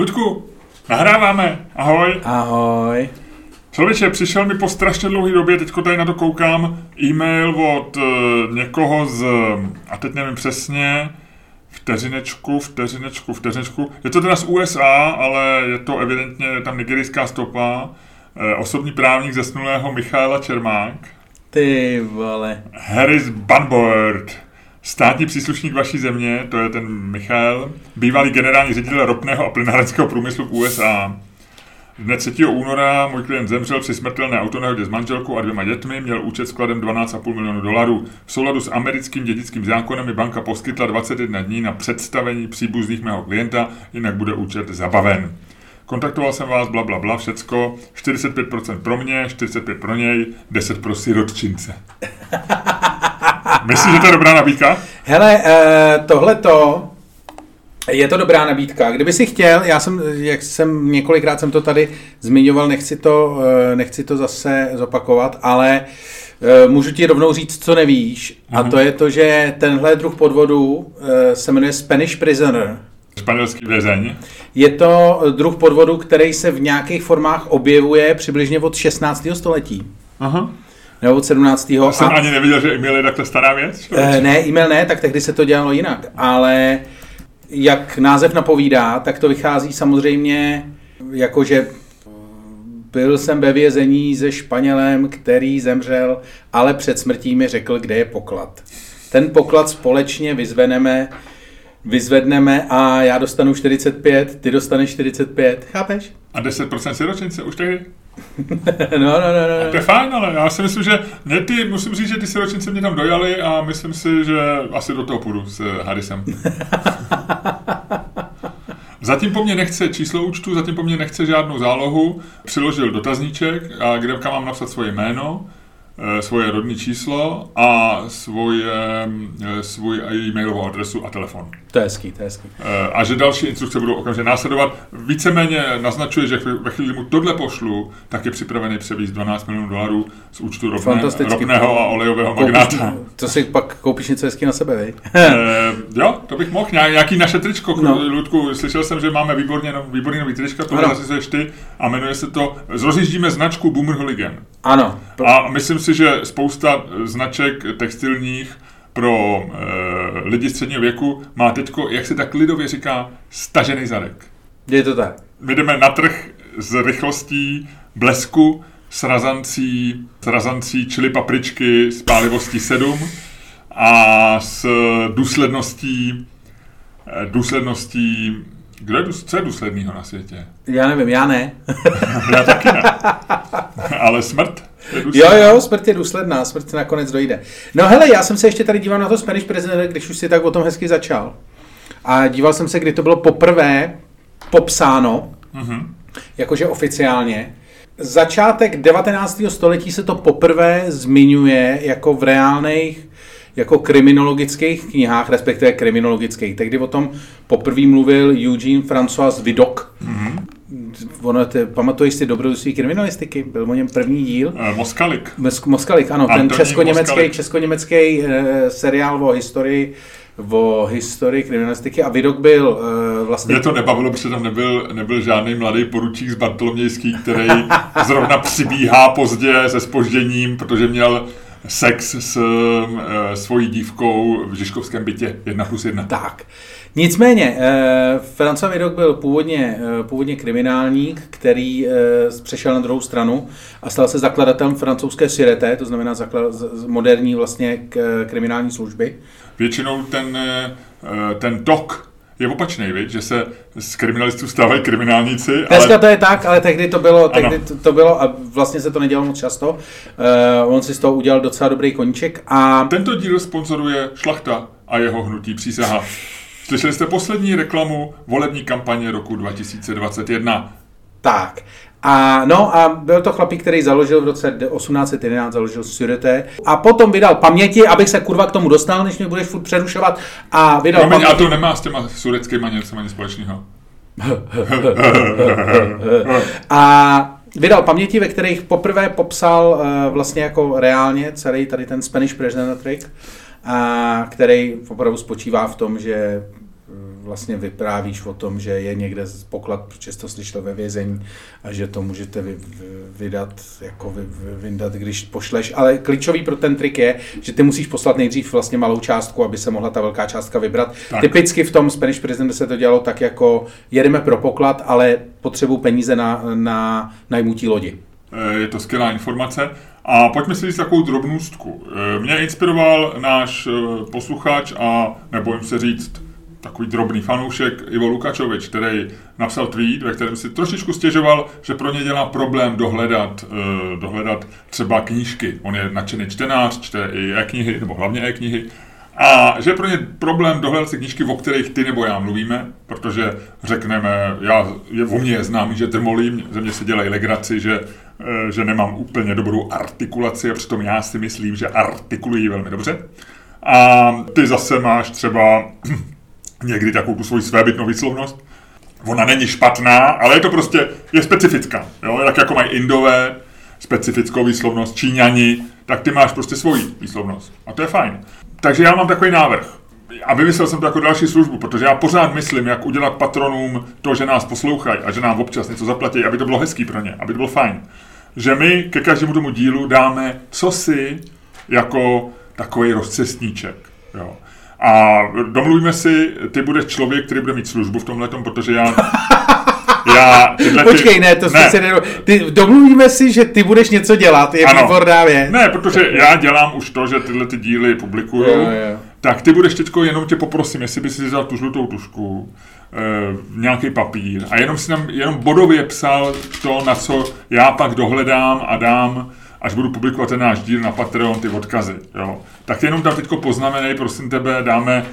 Ludku, nahráváme. Ahoj. Ahoj. Člověče, přišel mi po strašně dlouhé době, teďko tady na to koukám, e-mail od uh, někoho z, a teď nevím přesně, vteřinečku, vteřinečku, vteřinečku. Je to teda z USA, ale je to evidentně tam nigerijská stopa. Uh, osobní právník zesnulého Michaela Čermák. Ty vole. Harris Bunboard. Státní příslušník vaší země, to je ten Michal, bývalý generální ředitel ropného a plynárenského průmyslu v USA. Dne 3. února můj klient zemřel při smrtelné autonehodě s manželkou a dvěma dětmi, měl účet s kladem 12,5 milionů dolarů. V souladu s americkým dědickým zákonem mi banka poskytla 21 dní na představení příbuzných mého klienta, jinak bude účet zabaven. Kontaktoval jsem vás, bla, bla, bla, všecko. 45% pro mě, 45% pro něj, 10% pro sirotčince. Myslíš, že to je dobrá nabídka? Hele, uh, tohleto je to dobrá nabídka. Kdyby si chtěl, já jsem, jak jsem několikrát jsem to tady zmiňoval, nechci to, uh, nechci to zase zopakovat, ale uh, můžu ti rovnou říct, co nevíš. Uh-huh. A mhm. to je to, že tenhle druh podvodu se jmenuje Spanish Prisoner. Španělský vězeň. Je to druh podvodu, který se v nějakých formách objevuje přibližně od 16. století. Aha nebo od 17. Já jsem a... ani neviděl, že e-mail je takhle stará věc? E, ne, e-mail ne, tak tehdy se to dělalo jinak. Ale jak název napovídá, tak to vychází samozřejmě jako, že byl jsem ve vězení se Španělem, který zemřel, ale před smrtí mi řekl, kde je poklad. Ten poklad společně vyzveneme, vyzvedneme a já dostanu 45, ty dostaneš 45, chápeš? A 10% siročince už tehdy? No, no, no, no. A to je fajn, ale já si myslím, že mě ty, musím říct, že ty siročince mě tam dojali a myslím si, že asi do toho půjdu s Harrisem. Zatím po mně nechce číslo účtu, zatím po mně nechce žádnou zálohu. Přiložil dotazníček, a kde mám napsat svoje jméno Eh, svoje rodné číslo a svoje, eh, svůj e-mailovou adresu a telefon. To je hezký, to je hezký. Eh, a že další instrukce budou okamžitě následovat. Víceméně naznačuje, že ve chvíli mu tohle pošlu, tak je připravený převízt 12 milionů dolarů z účtu ropné, ropného a olejového magnáta. To si pak koupíš něco hezky na sebe, vej? jo, to bych mohl. Nějaký naše tričko, no. Ludku. Slyšel jsem, že máme výborně, výborný nový trička, to zase ty a jmenuje se to Rozjíždíme značku Boomer Hooligan. Ano. A myslím si, že spousta značek textilních pro e, lidi středního věku má teď, jak se tak lidově říká, stažený zadek. Je to tak. My jdeme na trh s rychlostí blesku, s razancí, s razancí čili papričky s pálivostí 7 a s důsledností, eh, důsledností kdo je, co je důsledného na světě? Já nevím, já ne. já taky ne. Ale smrt? Jo, jo, smrt je důsledná, smrt nakonec dojde. No hele, já jsem se ještě tady díval na to Spanish President, když už si tak o tom hezky začal. A díval jsem se, kdy to bylo poprvé popsáno, mm-hmm. jakože oficiálně. Začátek 19. století se to poprvé zmiňuje jako v reálných jako kriminologických knihách, respektive kriminologických. Tehdy o tom poprvé mluvil Eugene François Vidocq. Mm-hmm. Ono, ty, pamatuješ si dobrodružství kriminalistiky? Byl o něm první díl. Uh, Moskalik. Mos- Moskalik, ano. Antonín ten česko-německý, česko-německý uh, seriál o historii o historii kriminalistiky a Vidok byl uh, vlastně... Mě to nebavilo, protože tam nebyl, nebyl žádný mladý poručík z Bartolomějský, který zrovna přibíhá pozdě se spožděním, protože měl sex s e, svojí dívkou v Žižkovském bytě 1 plus 1. Tak. Nicméně, e, François Vidok byl původně, e, původně kriminálník, který e, přešel na druhou stranu a stal se zakladatelem francouzské Sireté, to znamená zaklad, moderní vlastně k, kriminální služby. Většinou ten, e, ten tok je opačný, viď? že se z kriminalistů stávají kriminálníci. Dneska ale... to je tak, ale tehdy to bylo, tehdy to, to bylo a vlastně se to nedělalo moc často. Uh, on si z toho udělal docela dobrý koníček. A... Tento díl sponzoruje Šlachta a jeho hnutí přísaha. Slyšeli jste poslední reklamu volební kampaně roku 2021. Tak. A no a byl to chlapík, který založil v roce 1811, založil Surete a potom vydal paměti, abych se kurva k tomu dostal, než mě budeš furt přerušovat a vydal Promiň, paměti. A to nemá s těma sureckýma něco ani společného. a vydal paměti, ve kterých poprvé popsal uh, vlastně jako reálně celý tady ten Spanish Prisoner Trick, a který opravdu spočívá v tom, že vlastně vyprávíš o tom, že je někde poklad, protože to slyšel ve vězení a že to můžete vy, vy, vydat, jako vy, vy, vydat, když pošleš. Ale klíčový pro ten trik je, že ty musíš poslat nejdřív vlastně malou částku, aby se mohla ta velká částka vybrat. Tak. Typicky v tom Spanish Prison se to dělalo tak jako jedeme pro poklad, ale potřebuji peníze na, na najmutí lodi. Eh, je to skvělá informace. A pojďme si říct takovou drobnůstku. Eh, mě inspiroval náš eh, posluchač a nebojím se říct takový drobný fanoušek Ivo Lukačovič, který napsal tweet, ve kterém si trošičku stěžoval, že pro ně dělá problém dohledat, dohledat třeba knížky. On je nadšený čtenář, čte i e-knihy, nebo hlavně e-knihy. A že pro ně problém dohledat si knížky, o kterých ty nebo já mluvíme, protože řekneme, já, je, o mě je známý, že drmolím, ze mě se dělají legraci, že Eh, že nemám úplně dobrou artikulaci a přitom já si myslím, že artikuluji velmi dobře. A ty zase máš třeba někdy takovou tu svoji svébytnou výslovnost. Ona není špatná, ale je to prostě, je specifická. Jo? Tak jako mají Indové specifickou výslovnost, Číňani, tak ty máš prostě svoji výslovnost. A to je fajn. Takže já mám takový návrh. A vymyslel jsem to jako další službu, protože já pořád myslím, jak udělat patronům to, že nás poslouchají a že nám občas něco zaplatí, aby to bylo hezký pro ně, aby to bylo fajn že my ke každému tomu dílu dáme cosi jako takový rozcestníček. Jo. A domluvíme si, ty budeš člověk, který bude mít službu v tomhle, protože já já tyhle Počkej, ty... ne, to ne. se ne... Ty, domluvíme si, že ty budeš něco dělat, je výborná věc. Ne, protože já dělám už to, že tyhle ty díly publikuju, jo, jo. tak ty budeš teďko, jenom tě poprosím, jestli bys si vzal tu žlutou tušku, e, nějaký papír a jenom si nám jenom bodově psal to, na co já pak dohledám a dám, až budu publikovat ten náš díl na Patreon, ty odkazy. Jo. Tak jenom tam teďko poznamenej, prosím tebe, dáme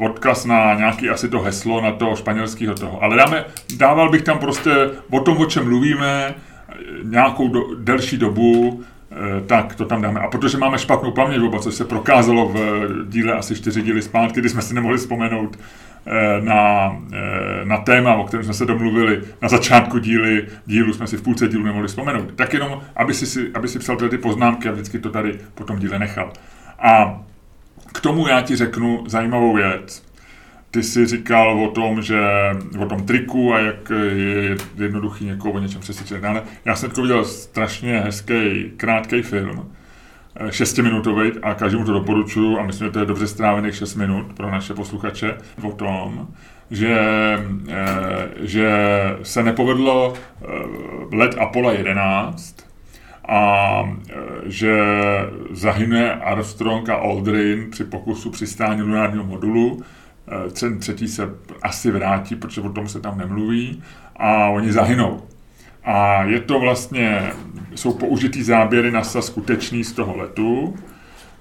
odkaz na nějaký asi to heslo, na to španělského toho. Ale dáme, dával bych tam prostě o tom, o čem mluvíme, nějakou do, delší dobu, eh, tak to tam dáme. A protože máme špatnou paměť oba, což se prokázalo v díle asi čtyři díly zpátky, kdy jsme si nemohli vzpomenout, na, eh, na téma, o kterém jsme se domluvili na začátku díly, dílu, jsme si v půlce dílu nemohli vzpomenout. Tak jenom, aby si, aby si psal ty poznámky a vždycky to tady po tom díle nechal. A k tomu já ti řeknu zajímavou věc. Ty jsi říkal o tom, že o tom triku a jak je jednoduchý někoho o něčem přesvědčit. Ale já jsem to viděl strašně hezký, krátký film, šestiminutový a každému to doporučuju a myslím, že to je dobře strávených 6 minut pro naše posluchače o tom, že, eh, že se nepovedlo eh, let Apollo 11 a eh, že zahyne Armstrong a Aldrin při pokusu přistání lunárního modulu. Ten třetí se asi vrátí, protože o tom se tam nemluví a oni zahynou. A je to vlastně, jsou použitý záběry NASA skutečný z toho letu,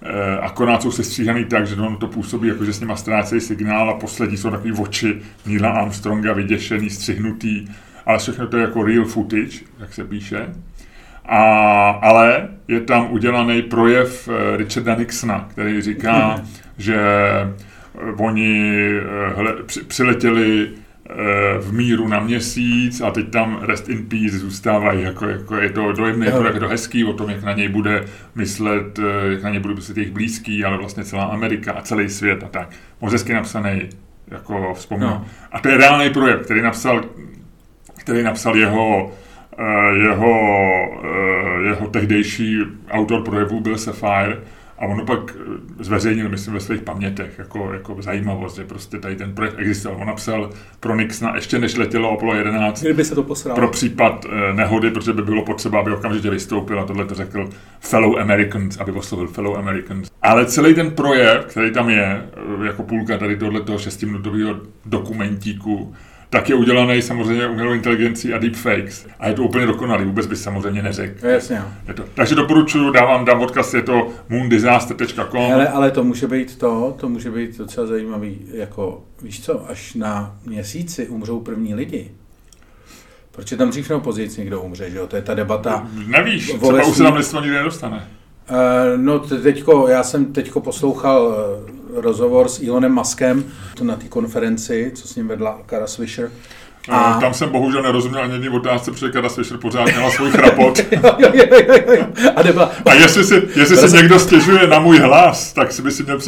e, akorát jsou sestříhaný tak, že ono to působí, jako že s nima ztrácejí signál a poslední jsou takový oči Neila Armstronga vyděšený, střihnutý, ale všechno to je jako real footage, jak se píše. A, ale je tam udělaný projev eh, Richarda Nixona, který říká, hmm. že eh, oni hele, přiletěli Eh, v míru na měsíc a teď tam rest in peace zůstávají, jako, jako je to dojemné, jako, je to hezký o tom, jak na něj bude myslet, eh, jak na něj bude myslet jejich blízký, ale vlastně celá Amerika a celý svět a tak. Moc hezky napsaný, jako vzpomínám. No. A to je reálný projekt, který napsal, který napsal jeho eh, jeho, jeho tehdejší autor projevu byl Sapphire, a ono pak eh, zveřejnil, myslím, ve svých pamětech, jako, jako zajímavost, že prostě tady ten projekt existoval. On napsal pro Nixona, ještě než letělo Apollo 11, Kdyby se to posral. pro případ eh, nehody, protože by bylo potřeba, aby okamžitě vystoupil a tohle to řekl fellow Americans, aby oslovil fellow Americans. Ale celý ten projekt, který tam je, eh, jako půlka tady tohoto šestiminutového dokumentíku, tak je udělaný samozřejmě umělou inteligencí a deepfakes. A je to úplně dokonalý, vůbec bys samozřejmě neřekl. Jasně. Je to. Takže doporučuji, dávám, dám odkaz, je to moondisaster.com. Ale, ale to může být to, to může být docela zajímavý, jako víš co, až na měsíci umřou první lidi. Proč tam dřív nebo později někdo umře, že jo? To je ta debata. Nevíš, třeba už se tam lidstvo nikdy nedostane. Uh, no teďko, já jsem teďko poslouchal rozhovor s Elonem Muskem to na té konferenci, co s ním vedla Kara Swisher. A... Tam jsem bohužel nerozuměl ani jedné otázce, protože Kara Swisher pořád měla svůj chrapot. a, nebyla... a jestli si, jestli si někdo stěžuje na můj hlas, tak si by si měl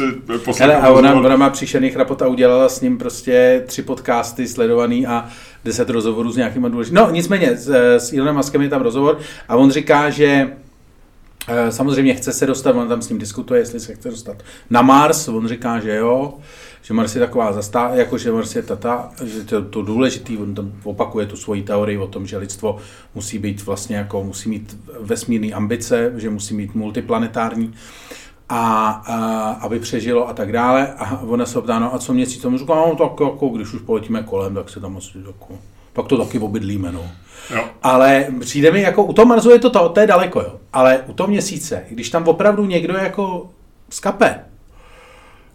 poslat. a ona, ona má příšerný chrapot a udělala s ním prostě tři podcasty sledovaný a deset rozhovorů s nějakýma důležitými. No nicméně, s, s Elonem Muskem je tam rozhovor a on říká, že Eh, samozřejmě chce se dostat, on tam s ním diskutuje, jestli se chce dostat na Mars, on říká, že jo, že Mars je taková zastá, jako že Mars je tata, že to, to důležitý, on tam opakuje tu svoji teorii o tom, že lidstvo musí být vlastně jako, musí mít vesmírné ambice, že musí mít multiplanetární a, a, aby přežilo a tak dále. A ona se optá, no a co měsíc, on říká, no tak jako, když už poletíme kolem, tak se tam asi jako, pak to taky obydlíme, no. Jo. Ale přijde mi, jako u toho Marsu je to, to, to je daleko, jo. Ale u toho měsíce, když tam opravdu někdo jako skape,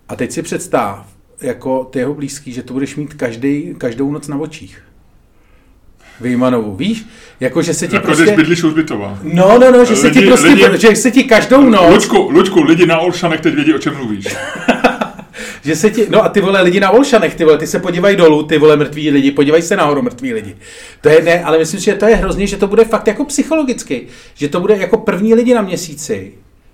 a teď si představ, jako ty jeho blízký, že to budeš mít každý, každou noc na očích. Vyjmanovou, víš? Jako, že se ti jako prostě... když bydlíš u Zbytova. No, no, no, že lidi, se ti prostě, lidi... že se ti každou noc... Lučku, Lučku, lidi na Olšanech teď vědí, o čem mluvíš. že se ti, no a ty vole lidi na Olšanech, ty vole, ty se podívají dolů, ty vole mrtví lidi, podívají se nahoru mrtví lidi. To je ne, ale myslím si, že to je hrozně, že to bude fakt jako psychologicky, že to bude jako první lidi na měsíci,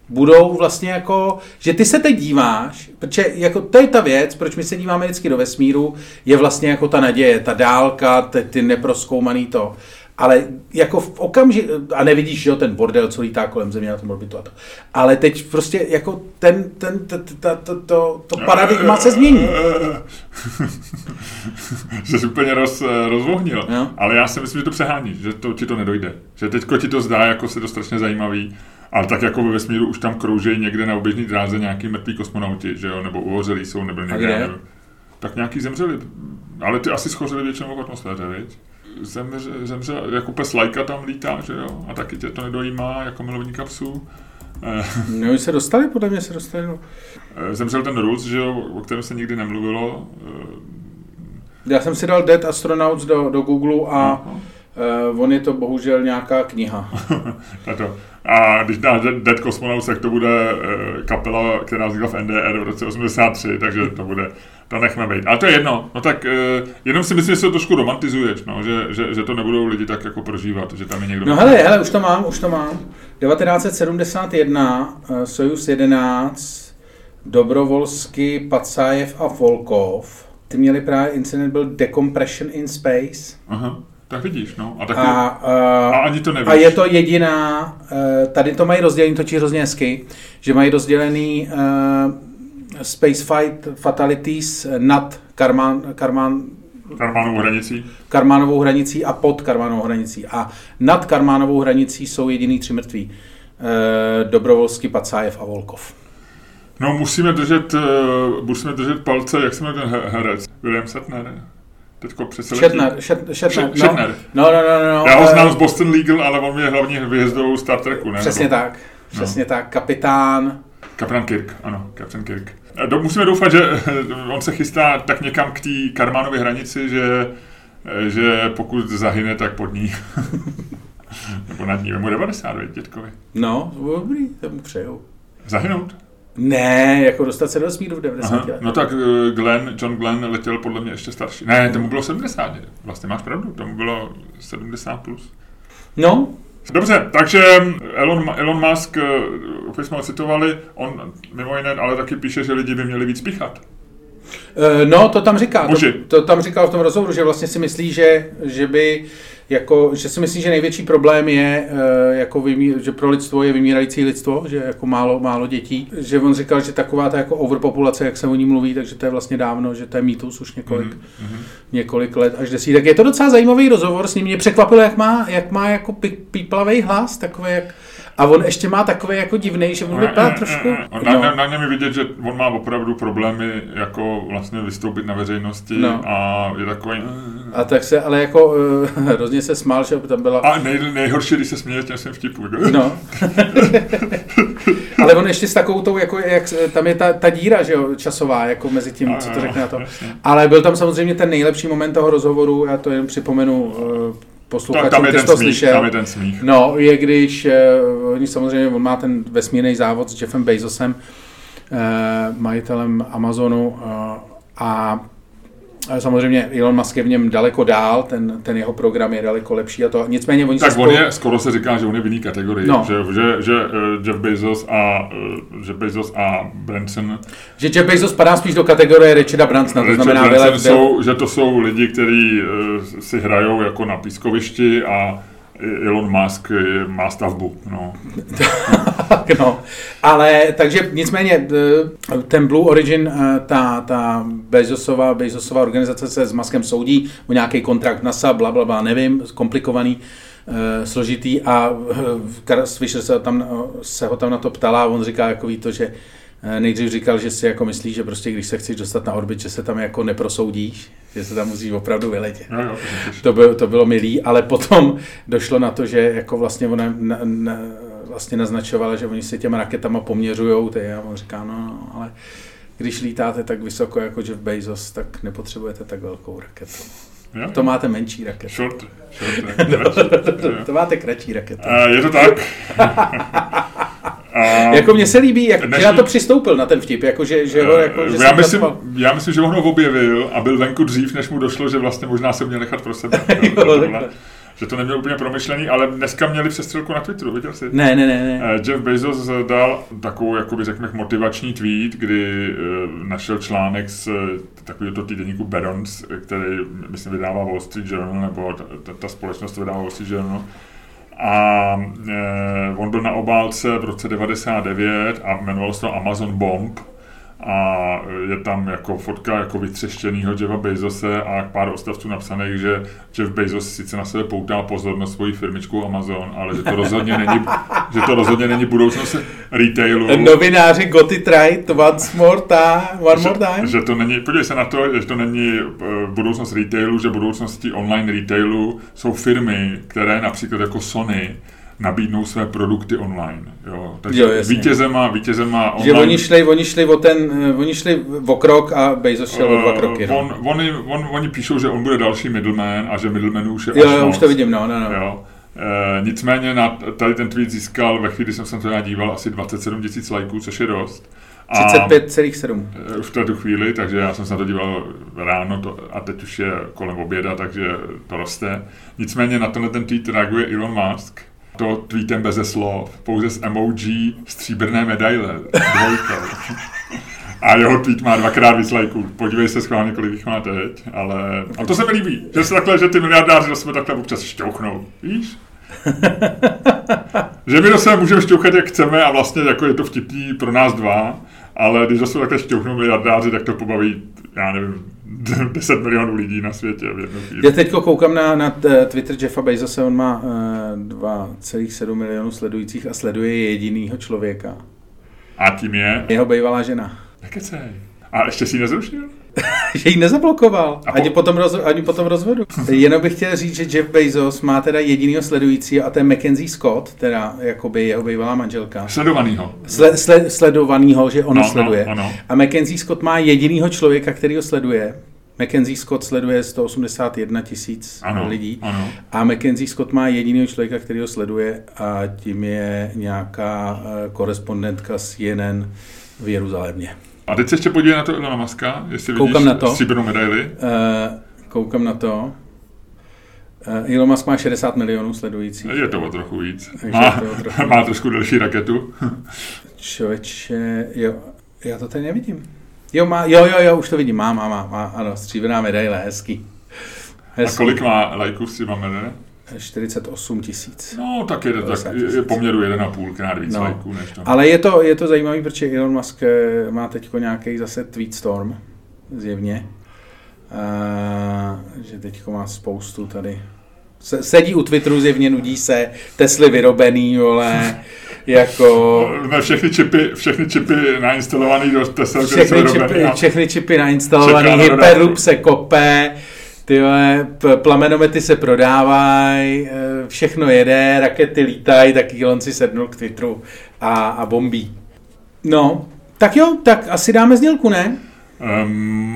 budou vlastně jako, že ty se teď díváš, protože jako to je ta věc, proč my se díváme vždycky do vesmíru, je vlastně jako ta naděje, ta dálka, ty, ty neproskoumaný to ale jako v okamžiku, a nevidíš, že jo, ten bordel, co lítá kolem země na tom orbitu a to. Ale teď prostě jako ten, ten, to, to, to, to, paradigma se změní. Jsi úplně roz, rozvohnil. No. Ale já si myslím, že to přehání, že to ti to nedojde. Že teďko ti to zdá jako se to strašně zajímavý, ale tak jako ve vesmíru už tam kroužejí někde na oběžní dráze nějaký mrtví kosmonauti, že jo, nebo uhořelí jsou, nebo někde. Tak nějaký zemřeli. Ale ty asi schořeli většinou v atmosféře, viď? Zemře, zemřel, jako pes Lajka tam lítá, že jo, a taky tě to nedojímá jako milovníka psů. No, se dostali, podle mě se dostali. No. Eh, zemřel ten Rus, že jo, o kterém se nikdy nemluvilo. Já jsem si dal Dead Astronauts do, do Google a uh, on je to bohužel nějaká kniha. to. A když dá Dead Cosmonauts, tak to bude uh, kapela, která vznikla v NDR v roce 83, takže to bude to nechme být. Ale to je jedno. No tak uh, jenom si myslím, že se to trošku romantizuješ, no, že, že, že, to nebudou lidi tak jako prožívat, že tam je někdo... No hele, hele, už to mám, už to mám. 1971, uh, Sojus 11, Dobrovolsky, Pacájev a Volkov. Ty měli právě incident, byl Decompression in Space. Aha. Tak vidíš, no. A, taky, a, uh, a ani to nevíš. A je to jediná, uh, tady to mají rozdělený totiž hrozně hezky, že mají rozdělený uh, Space Fight Fatalities nad Karman, Karman, Karmánovou hranicí. Karmánovou hranicí a pod Karmánovou hranicí. A nad Karmánovou hranicí jsou jediný tři mrtví. E, Dobrovolský, Pacájev a Volkov. No musíme držet, uh, musíme držet palce, jak se jmenuje ten herec? William Shatner? Teďko přece Shatner, Shatner, Shatner. No, no, no, no, no. Já ho znám z Boston Legal, ale on je hlavně hvězdou Star Treku, ne? Přesně Nebo... tak, přesně no. tak. Kapitán. Kapitán Kirk, ano, Kapitán Kirk. Do, musíme doufat, že on se chystá tak někam k té Karmánové hranici, že, že pokud zahyne, tak pod ní. Nebo nad ní. Mu 90, dětkovi. No, dobrý, to mu přeju. Zahynout? Ne, jako dostat se do vesmíru v 90 letech. No tak eh, Glenn, John Glenn letěl podle mě ještě starší. Ne, tomu bylo 70. Vlastně máš pravdu, tomu bylo 70 plus. No, Dobře, takže Elon, Elon Musk, eh, opět jsme ho citovali, on mimo jiné ale taky píše, že lidi by měli víc píchat. Eh, no, to tam říká. To, to tam říkal v tom rozhovoru, že vlastně si myslí, že, že by jako, že si myslím, že největší problém je, eh, jako vymí, že pro lidstvo je vymírající lidstvo, že jako málo, málo dětí. Že on říkal, že taková ta jako overpopulace, jak se o ní mluví, takže to je vlastně dávno, že to je mýtus už několik, mm-hmm. několik let až desítek. Je to docela zajímavý rozhovor s ním. Mě překvapilo, jak má, jak má jako píplavý hlas, takový jak a on ještě má takový jako divný, že on vypadá trošku... Na, no. na, na něm je vidět, že on má opravdu problémy jako vlastně vystoupit na veřejnosti no. a je takový... A tak se, ale jako uh, hrozně se smál, že tam byla... A nej, nejhorší, když se směje těm svým vtipu. No. ale on ještě s takovou tou, jako, jak, tam je ta, ta díra, že jo, časová, jako mezi tím, a, co to řekne na to. Jasně. Ale byl tam samozřejmě ten nejlepší moment toho rozhovoru, já to jenom připomenu, uh, posluchačům, tam, tam je ten to smích, slyšel. Tam je ten smích. No, je když, uh, oni samozřejmě, on má ten vesmírný závod s Jeffem Bezosem majitelem Amazonu a Samozřejmě Elon Musk je v něm daleko dál, ten, ten jeho program je daleko lepší a to nicméně oni Tak se on spolu... je, skoro se říká, že on je v jiný kategorii, no. že, že, že uh, Jeff Bezos a uh, Jeff Bezos a Branson že Jeff Bezos padá spíš do kategorie Richarda Bransona, to znamená Branson jsou, že to jsou lidi, kteří uh, si hrajou jako na pískovišti a Elon Musk má stavbu. No. no. Ale takže nicméně eh, ten Blue Origin, eh, ta, ta Bezosová, Bezosová organizace se s Muskem soudí o nějaký kontrakt NASA, bla, bla, bla, nevím, komplikovaný eh, složitý a Swisher se, tam, se ho tam na to ptala a on říká jako to, že nejdřív říkal, že si jako myslí, že prostě když se chceš dostat na orbit, že se tam jako neprosoudíš, že se tam musíš opravdu vyletět. No, jo, to, bylo, to bylo milý, ale potom došlo na to, že jako vlastně ona na, na, vlastně naznačovala, že oni si těma raketama poměřujou, ty, a on říká, no, no, ale když lítáte tak vysoko jako Jeff Bezos, tak nepotřebujete tak velkou raketu. Jo? To máte menší raketu. Short, short no, to máte kratší raketu. Uh, je to tak. A jako mně se líbí, jak dnešní... na to přistoupil, na ten vtip, jako že, že ho jako, že já, myslím, já myslím, že on ho objevil a byl venku dřív, než mu došlo, že vlastně možná se měl nechat pro sebe. jo, že to neměl úplně promyšlený, ale dneska měli přestřelku na Twitteru, viděl jsi? Ne, ne, ne. ne. Eh, Jeff Bezos dal takovou, jakoby řekněme, motivační tweet, kdy uh, našel článek z takového to týdeníku Barons, který, myslím, vydává Wall Street Journal, nebo ta, ta, ta společnost vydává Wall Street Journal, a e, on byl na obálce v roce 99 a jmenoval se to Amazon Bomb a je tam jako fotka jako vytřeštěnýho Jeffa Bezose a pár odstavců napsaných, že Jeff Bezos sice na sebe poutá pozornost svojí firmičku Amazon, ale že to rozhodně není, že to rozhodně není budoucnost retailu. Novináři got it right once more time, one more time. Že, že to není, podívej se na to, že to není eh, budoucnost retailu, že budoucností online retailu jsou firmy, které například jako Sony, nabídnou své produkty online. Jo. Takže jo, vítězema, vítězema online... Že oni šli, oni šli o ten, eh, oni šli o krok a Bezos šel uh, o dva kroky. No. On, oni, on, oni píšou, že on bude další middleman a že middleman už je Jo, jo už to vidím, no, no, no. Jo. E, nicméně na, tady ten tweet získal, ve chvíli jsem se to díval, asi 27 tisíc lajků, což je dost. 35,7. Už v této chvíli, takže já jsem se na to díval ráno to, a teď už je kolem oběda, takže to roste. Nicméně na tenhle ten tweet reaguje Elon Musk, to tweetem beze slov, pouze s emoji stříbrné medaile, dvojkou. A jeho tweet má dvakrát víc lajků. Podívej se schválně, kolik jich má teď. Ale... A to se mi líbí, že se takhle, že ty miliardáři do sebe takhle občas šťouchnou. Víš? že my do sebe můžeme šťouchat, jak chceme a vlastně jako je to vtipný pro nás dva, ale když sebe takhle šťouchnou miliardáři, tak to pobaví, já nevím, 10 milionů lidí na světě v jednu chvíli. Já teď koukám na, na Twitter Jeffa Bezose, on má uh, eh, 2,7 milionů sledujících a sleduje jedinýho člověka. A tím je? Jeho bývalá žena. Nekecej. A ještě si ji nezrušil? že ji nezablokoval. A po... ani, potom roz, ani potom rozvodu. Jenom bych chtěl říct, že Jeff Bezos má teda jedinýho sledujícího a to je Mackenzie Scott, teda jakoby jeho bývalá manželka. Sledovanýho. Sle, sle, sledovanýho, že ona no, no sleduje. No, no. A Mackenzie Scott má jedinýho člověka, který ho sleduje. Mackenzie Scott sleduje 181 tisíc lidí ano. a Mackenzie Scott má jedinýho člověka, který ho sleduje a tím je nějaká eh, korespondentka z CNN v Jeruzalémě. A teď se ještě podívej na to Elona Muska, jestli koukám vidíš na to. stříbrnou medaili. Uh, koukám na to. Uh, Elon Musk má 60 milionů sledujících. Je to o trochu víc. Má, to trochu má trošku delší raketu. Člověče, jo, já to tady nevidím. Jo, má, jo, jo, jo, už to vidím, má, má, má, má ano, stříbrná medaile, hezký. hezký. A kolik má lajků stříbrná medaile? 48 tisíc. No, tak je, tak je poměru 1,5 krát víc no. lajků než to. Ale je to, je to zajímavé, protože Elon Musk eh, má teď nějaký zase tweet storm, zjevně. Uh, že teď má spoustu tady sedí u Twitteru, zjevně nudí se, Tesly vyrobený, vole, jako... Ne, všechny čipy, všechny čipy nainstalovaný do Tesla, všechny čipy, všechny čipy nainstalovaný, Hyperloop se kope, ty plamenomety se prodávají, eh, všechno jede, rakety lítají, tak Elon si sednul k Twitteru a, a bombí. No, tak jo, tak asi dáme sdělku, ne? Um,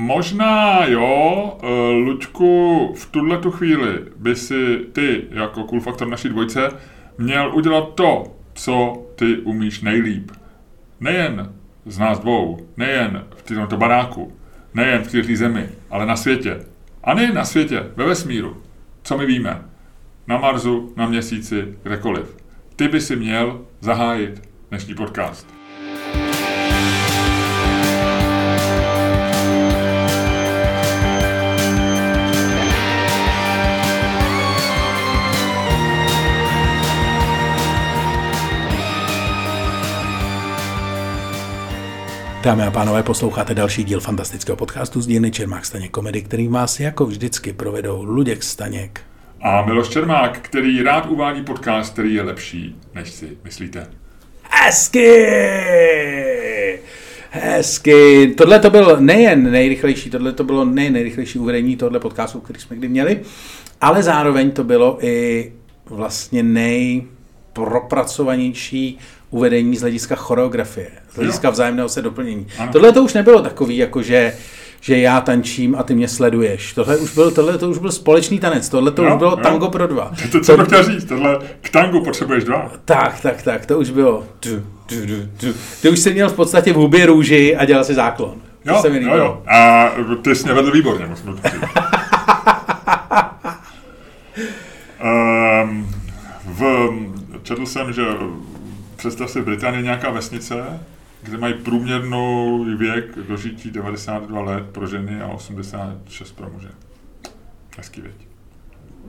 možná jo, uh, Luďku, v tuhle tu chvíli by si ty, jako cool faktor naší dvojce, měl udělat to, co ty umíš nejlíp. Nejen z nás dvou, nejen v tomto baráku, nejen v této zemi, ale na světě. A nejen na světě, ve vesmíru. Co my víme? Na Marsu, na měsíci, kdekoliv. Ty by si měl zahájit dnešní podcast. Dámy a pánové, posloucháte další díl fantastického podcastu z dílny Čermák Staněk Komedy, který vás jako vždycky provedou Luděk Staněk. A Miloš Čermák, který rád uvádí podcast, který je lepší, než si myslíte. Hezky! Hezky. Tohle to bylo nejen nejrychlejší, tohle to bylo nejen nejrychlejší uvedení tohle podcastu, který jsme kdy měli, ale zároveň to bylo i vlastně nejpropracovanější uvedení z hlediska choreografie, z hlediska vzájemného se doplnění. Ano. Tohle to už nebylo takový, jako že že já tančím a ty mě sleduješ. Tohle už byl, tohle to už byl společný tanec, tohle to jo, už bylo jo. tango pro dva. To, co to, chtěl říct, tohle k tangu potřebuješ dva. Tak, tak, tak, to už bylo. Du, du, du, du. Ty už jsi měl v podstatě v hubě růži a dělal si záklon. To jo, se mi jo, jo. A ty jsi mě vedl výborně, musím to říct. um, v, četl jsem, že představ si, v Británii nějaká vesnice, kde mají průměrnou věk dožití 92 let pro ženy a 86 pro muže. Hezký věď.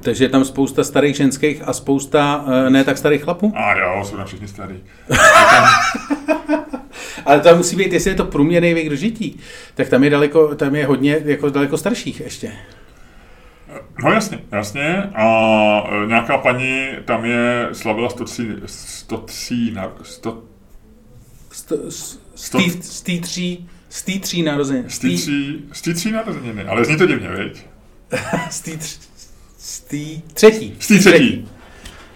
Takže je tam spousta starých ženských a spousta uh, ne tak starých chlapů? A jo, jsou tam všichni starý. Ale to musí být, jestli je to průměrný věk dožití, tak tam je, daleko, tam je hodně jako daleko starších ještě. No jasně, jasně. A e, nějaká paní tam je, slavila 103, 103, 100, z 103, tří narozeniny. 103, 103 narozeniny, ale zní to divně, viď? 103, třetí. 103.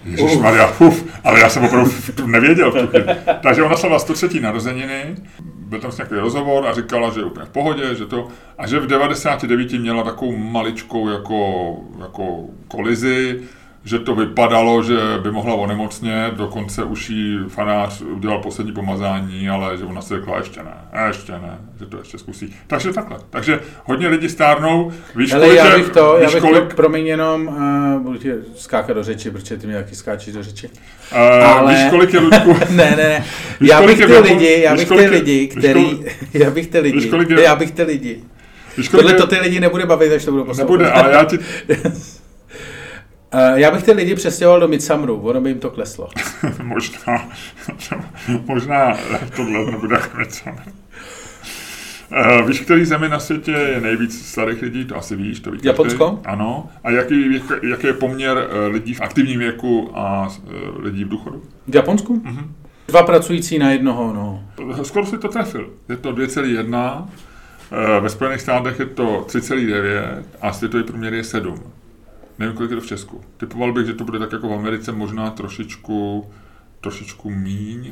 Ježišmarja, puf, ale já jsem opravdu nevěděl. Vtipně. Takže ona slavila 103. narozeniny, byl tam nějaký rozhovor a říkala, že je úplně v pohodě, že to, a že v 99. měla takovou maličkou jako, jako kolizi, že to vypadalo, že by mohla onemocnět, dokonce už jí fanář udělal poslední pomazání, ale že ona si řekla ještě ne, ještě ne, že to ještě zkusí. Takže takhle. Takže hodně lidí stárnou. Víš, Ale já bych to, víš, já bych kolik... to promiň jenom, uh, budu ti skákat do řeči, protože ty mi taky skáčíš do řeči. Uh, ale... Víš, kolik je Ludku? ne, ne, ne. Víš, já bych ty lidi, já bych ty lidi, který, já bych ty lidi, já bych ty lidi. Tohle to ty lidi nebude bavit, až to budu poslouchat. Nebude, ale já ti... Uh, já bych ty lidi přestěhoval do Midsamru, ono by jim to kleslo. možná, možná tohle nebude jako Midsamru. Uh, víš, který zemi na světě je nejvíc starých lidí? To asi víš, to víš. Japonsko? Ty? Ano. A jaký, jaký je poměr uh, lidí v aktivním věku a uh, lidí v důchodu? V Japonsku? Uh-huh. Dva pracující na jednoho, no. Skoro si to trefil. Je to 2,1. Ve Spojených státech je to 3,9 a světový průměr je 7. Nevím, kolik je to v Česku. Typoval bych, že to bude tak jako v Americe možná trošičku, trošičku míň.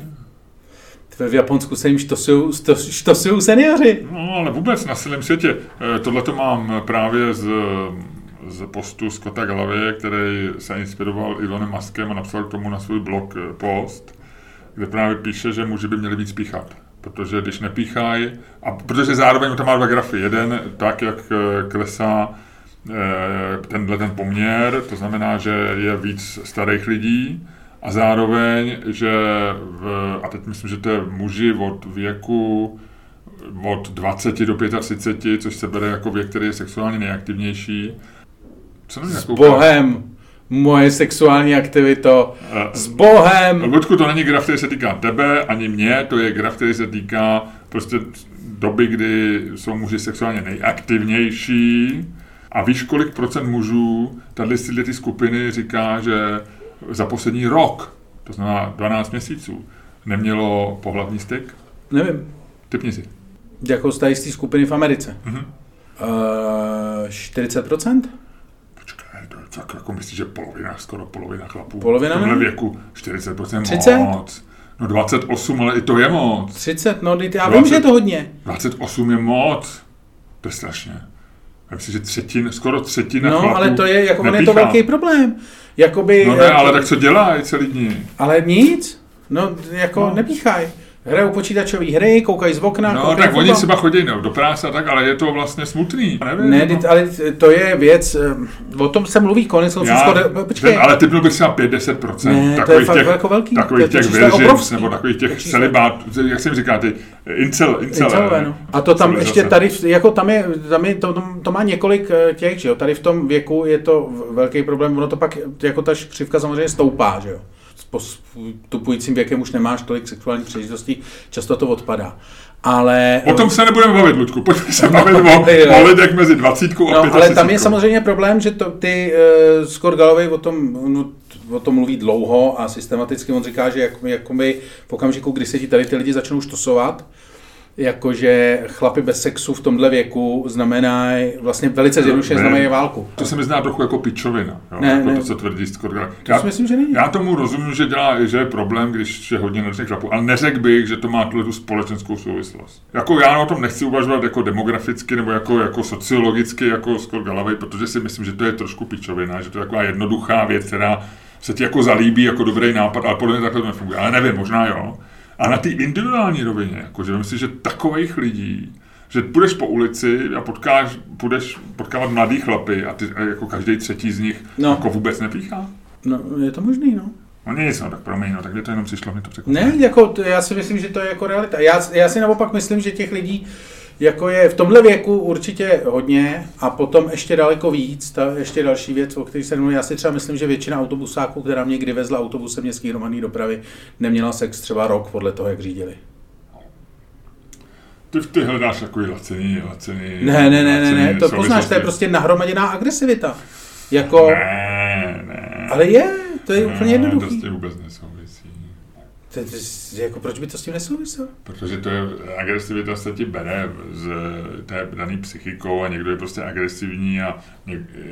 V Japonsku se jim štosují, štosují seniori. No, ale vůbec na celém světě. Eh, tohle to mám právě z, z postu Scotta Galavie, který se inspiroval Elonem Muskem a napsal k tomu na svůj blog eh, post, kde právě píše, že muži by měli víc píchat. Protože když nepíchají, a protože zároveň tam má dva grafy. Jeden tak, jak eh, klesá tenhle ten poměr, to znamená, že je víc starých lidí a zároveň, že v, a teď myslím, že to je muži od věku od 20 do 35, což se bere jako věk, který je sexuálně nejaktivnější. Co S Bohem! Moje sexuální aktivito. Eh, S Bohem! Ludku, to není graf, který se týká tebe, ani mě, to je graf, který se týká prostě doby, kdy jsou muži sexuálně nejaktivnější a víš, kolik procent mužů tady z ty skupiny říká, že za poslední rok, to znamená 12 měsíců, nemělo pohlavní styk? Nevím. Typni si. Jako z té skupiny v Americe? Mm-hmm. Uh, 40%? Počkej, to je tak jako myslíš, že polovina, skoro polovina chlapů polovina, v tomhle věku 40% 30? moc. No 28, ale i to je moc. 30, no já 20, vím, že je to hodně. 28 je moc. To je strašně. Já myslím, že třetin, skoro třetina No, ale to je, jako je to velký problém. Jakoby, no ne, ale tak co dělají celý dní? Ale nic. No, jako no. nepíchaj. Hrajou počítačové hry, koukají z okna. No, tak oni třeba chodí no, do práce a tak, ale je to vlastně smutný. Nevím, Ne, no. ale to je věc, eh, o tom se mluví konec konců. Počkej, ten, ale ty byl bych třeba 5-10% Ne, to je takových fakt těch, jako velký. takových To je- těch obrovský. nebo takových těch celibát, jak jsem říká, ty incel, incelé. Incelové, no. A to tam ještě tady, jako tam je, tam je to, to, má několik eh, těch, že jo, tady v tom věku je to velký problém, ono to pak, jako ta křivka samozřejmě stoupá, že jo. Postupujícím věkem už nemáš tolik sexuálních příležitostí, často to odpadá. Ale... O tom se nebudeme bavit, Ludku. Pojďme se bavit o, jo. o lidech mezi 20 a No, 35. ale tam je samozřejmě problém, že to, ty uh, Scott Galloway o tom, no, o tom mluví dlouho a systematicky on říká, že jak, jakoby v okamžiku, kdy se ti tady ty lidi začnou štosovat, jakože chlapy bez sexu v tomhle věku znamená vlastně velice zjednodušeně Ne. znamenají válku. To se mi zná trochu jako pičovina. Jo? Ne, jako ne. To, co tvrdí Scott Galloway. To si myslím, že není. já tomu rozumím, že, dělá, že je problém, když je hodně nadačných chlapů, ale neřekl bych, že to má tuhle tu společenskou souvislost. Jako já o tom nechci uvažovat jako demograficky nebo jako, jako sociologicky, jako Scott Galloway, protože si myslím, že to je trošku pičovina, že to je taková jednoduchá věc, která se ti jako zalíbí jako dobrý nápad, ale podle mě takhle to nefunguje. Ale nevím, možná jo. A na té individuální rovině, jakože myslím že takových lidí, že půjdeš po ulici a potkáš, budeš potkávat mladý chlapy a ty a jako každý třetí z nich No. jako vůbec nepíchá. No, je to možný, no. No nic, no tak promiň, no tak mě to jenom přišlo, mi to překvapilo. Ne, jako já si myslím, že to je jako realita. Já, já si naopak myslím, že těch lidí jako je v tomhle věku určitě hodně a potom ještě daleko víc, ta ještě další věc, o které se mluví. Já si třeba myslím, že většina autobusáků, která mě kdy vezla autobusem městské hromadné dopravy, neměla sex třeba rok podle toho, jak řídili. Ty, ty hledáš takový lacený, lacený... Ne, ne, ne, ne, ne, to poznáš, to je prostě nahromaděná agresivita. Jako, Ne, ne. ale je, to je Ne, úplně jednoduchý. To vůbec nesouvisí. To, to, jako, proč by to s tím nesouviselo? Protože to je, agresivita se ti bere z té daný psychikou a někdo je prostě agresivní a,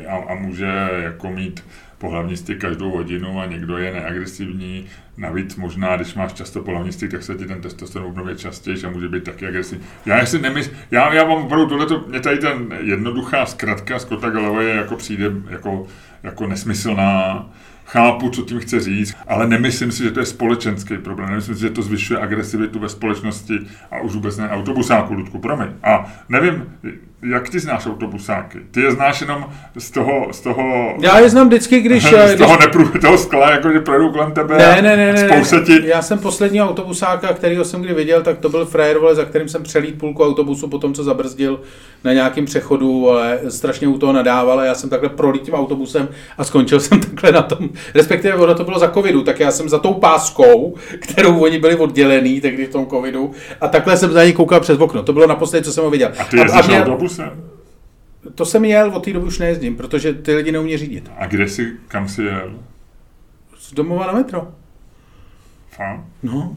a, a může jako mít pohlavní styk každou hodinu a někdo je neagresivní. Navíc možná, když máš často pohlavní styk, tak se ti ten testosteron obnovuje častěji a může být taky agresivní. Já si nemysl, já, já mám opravdu tohleto, mě tady ten jednoduchá zkratka Scotta Galloway jako přijde jako, jako nesmyslná, chápu, co tím chce říct, ale nemyslím si, že to je společenský problém. Nemyslím si, že to zvyšuje agresivitu ve společnosti a už vůbec ne autobusáku, Ludku, promiň. A nevím, jak ty znáš autobusáky? Ty je znáš jenom z toho, z toho, Já je znám vždycky, když... z když toho, neprů, toho skla, jako že projedou kolem tebe Ne, ne, ne, a ne, ne. ti... Já jsem posledního autobusáka, kterýho jsem kdy viděl, tak to byl frajer, vole, za kterým jsem přelít půlku autobusu po tom, co zabrzdil na nějakém přechodu, ale strašně u toho nadával a já jsem takhle prolít tím autobusem a skončil jsem takhle na tom, respektive ono to bylo za covidu, tak já jsem za tou páskou, kterou oni byli oddělený tehdy v tom covidu a takhle jsem za ní koukal přes okno. To bylo naposledy, co jsem ho viděl. A ty jezdíš mě- autobusem? to jsem jel, od té doby už nejezdím, protože ty lidi neumí řídit. A kde jsi, kam jsi jel? Z domova na metro. Fakt? No.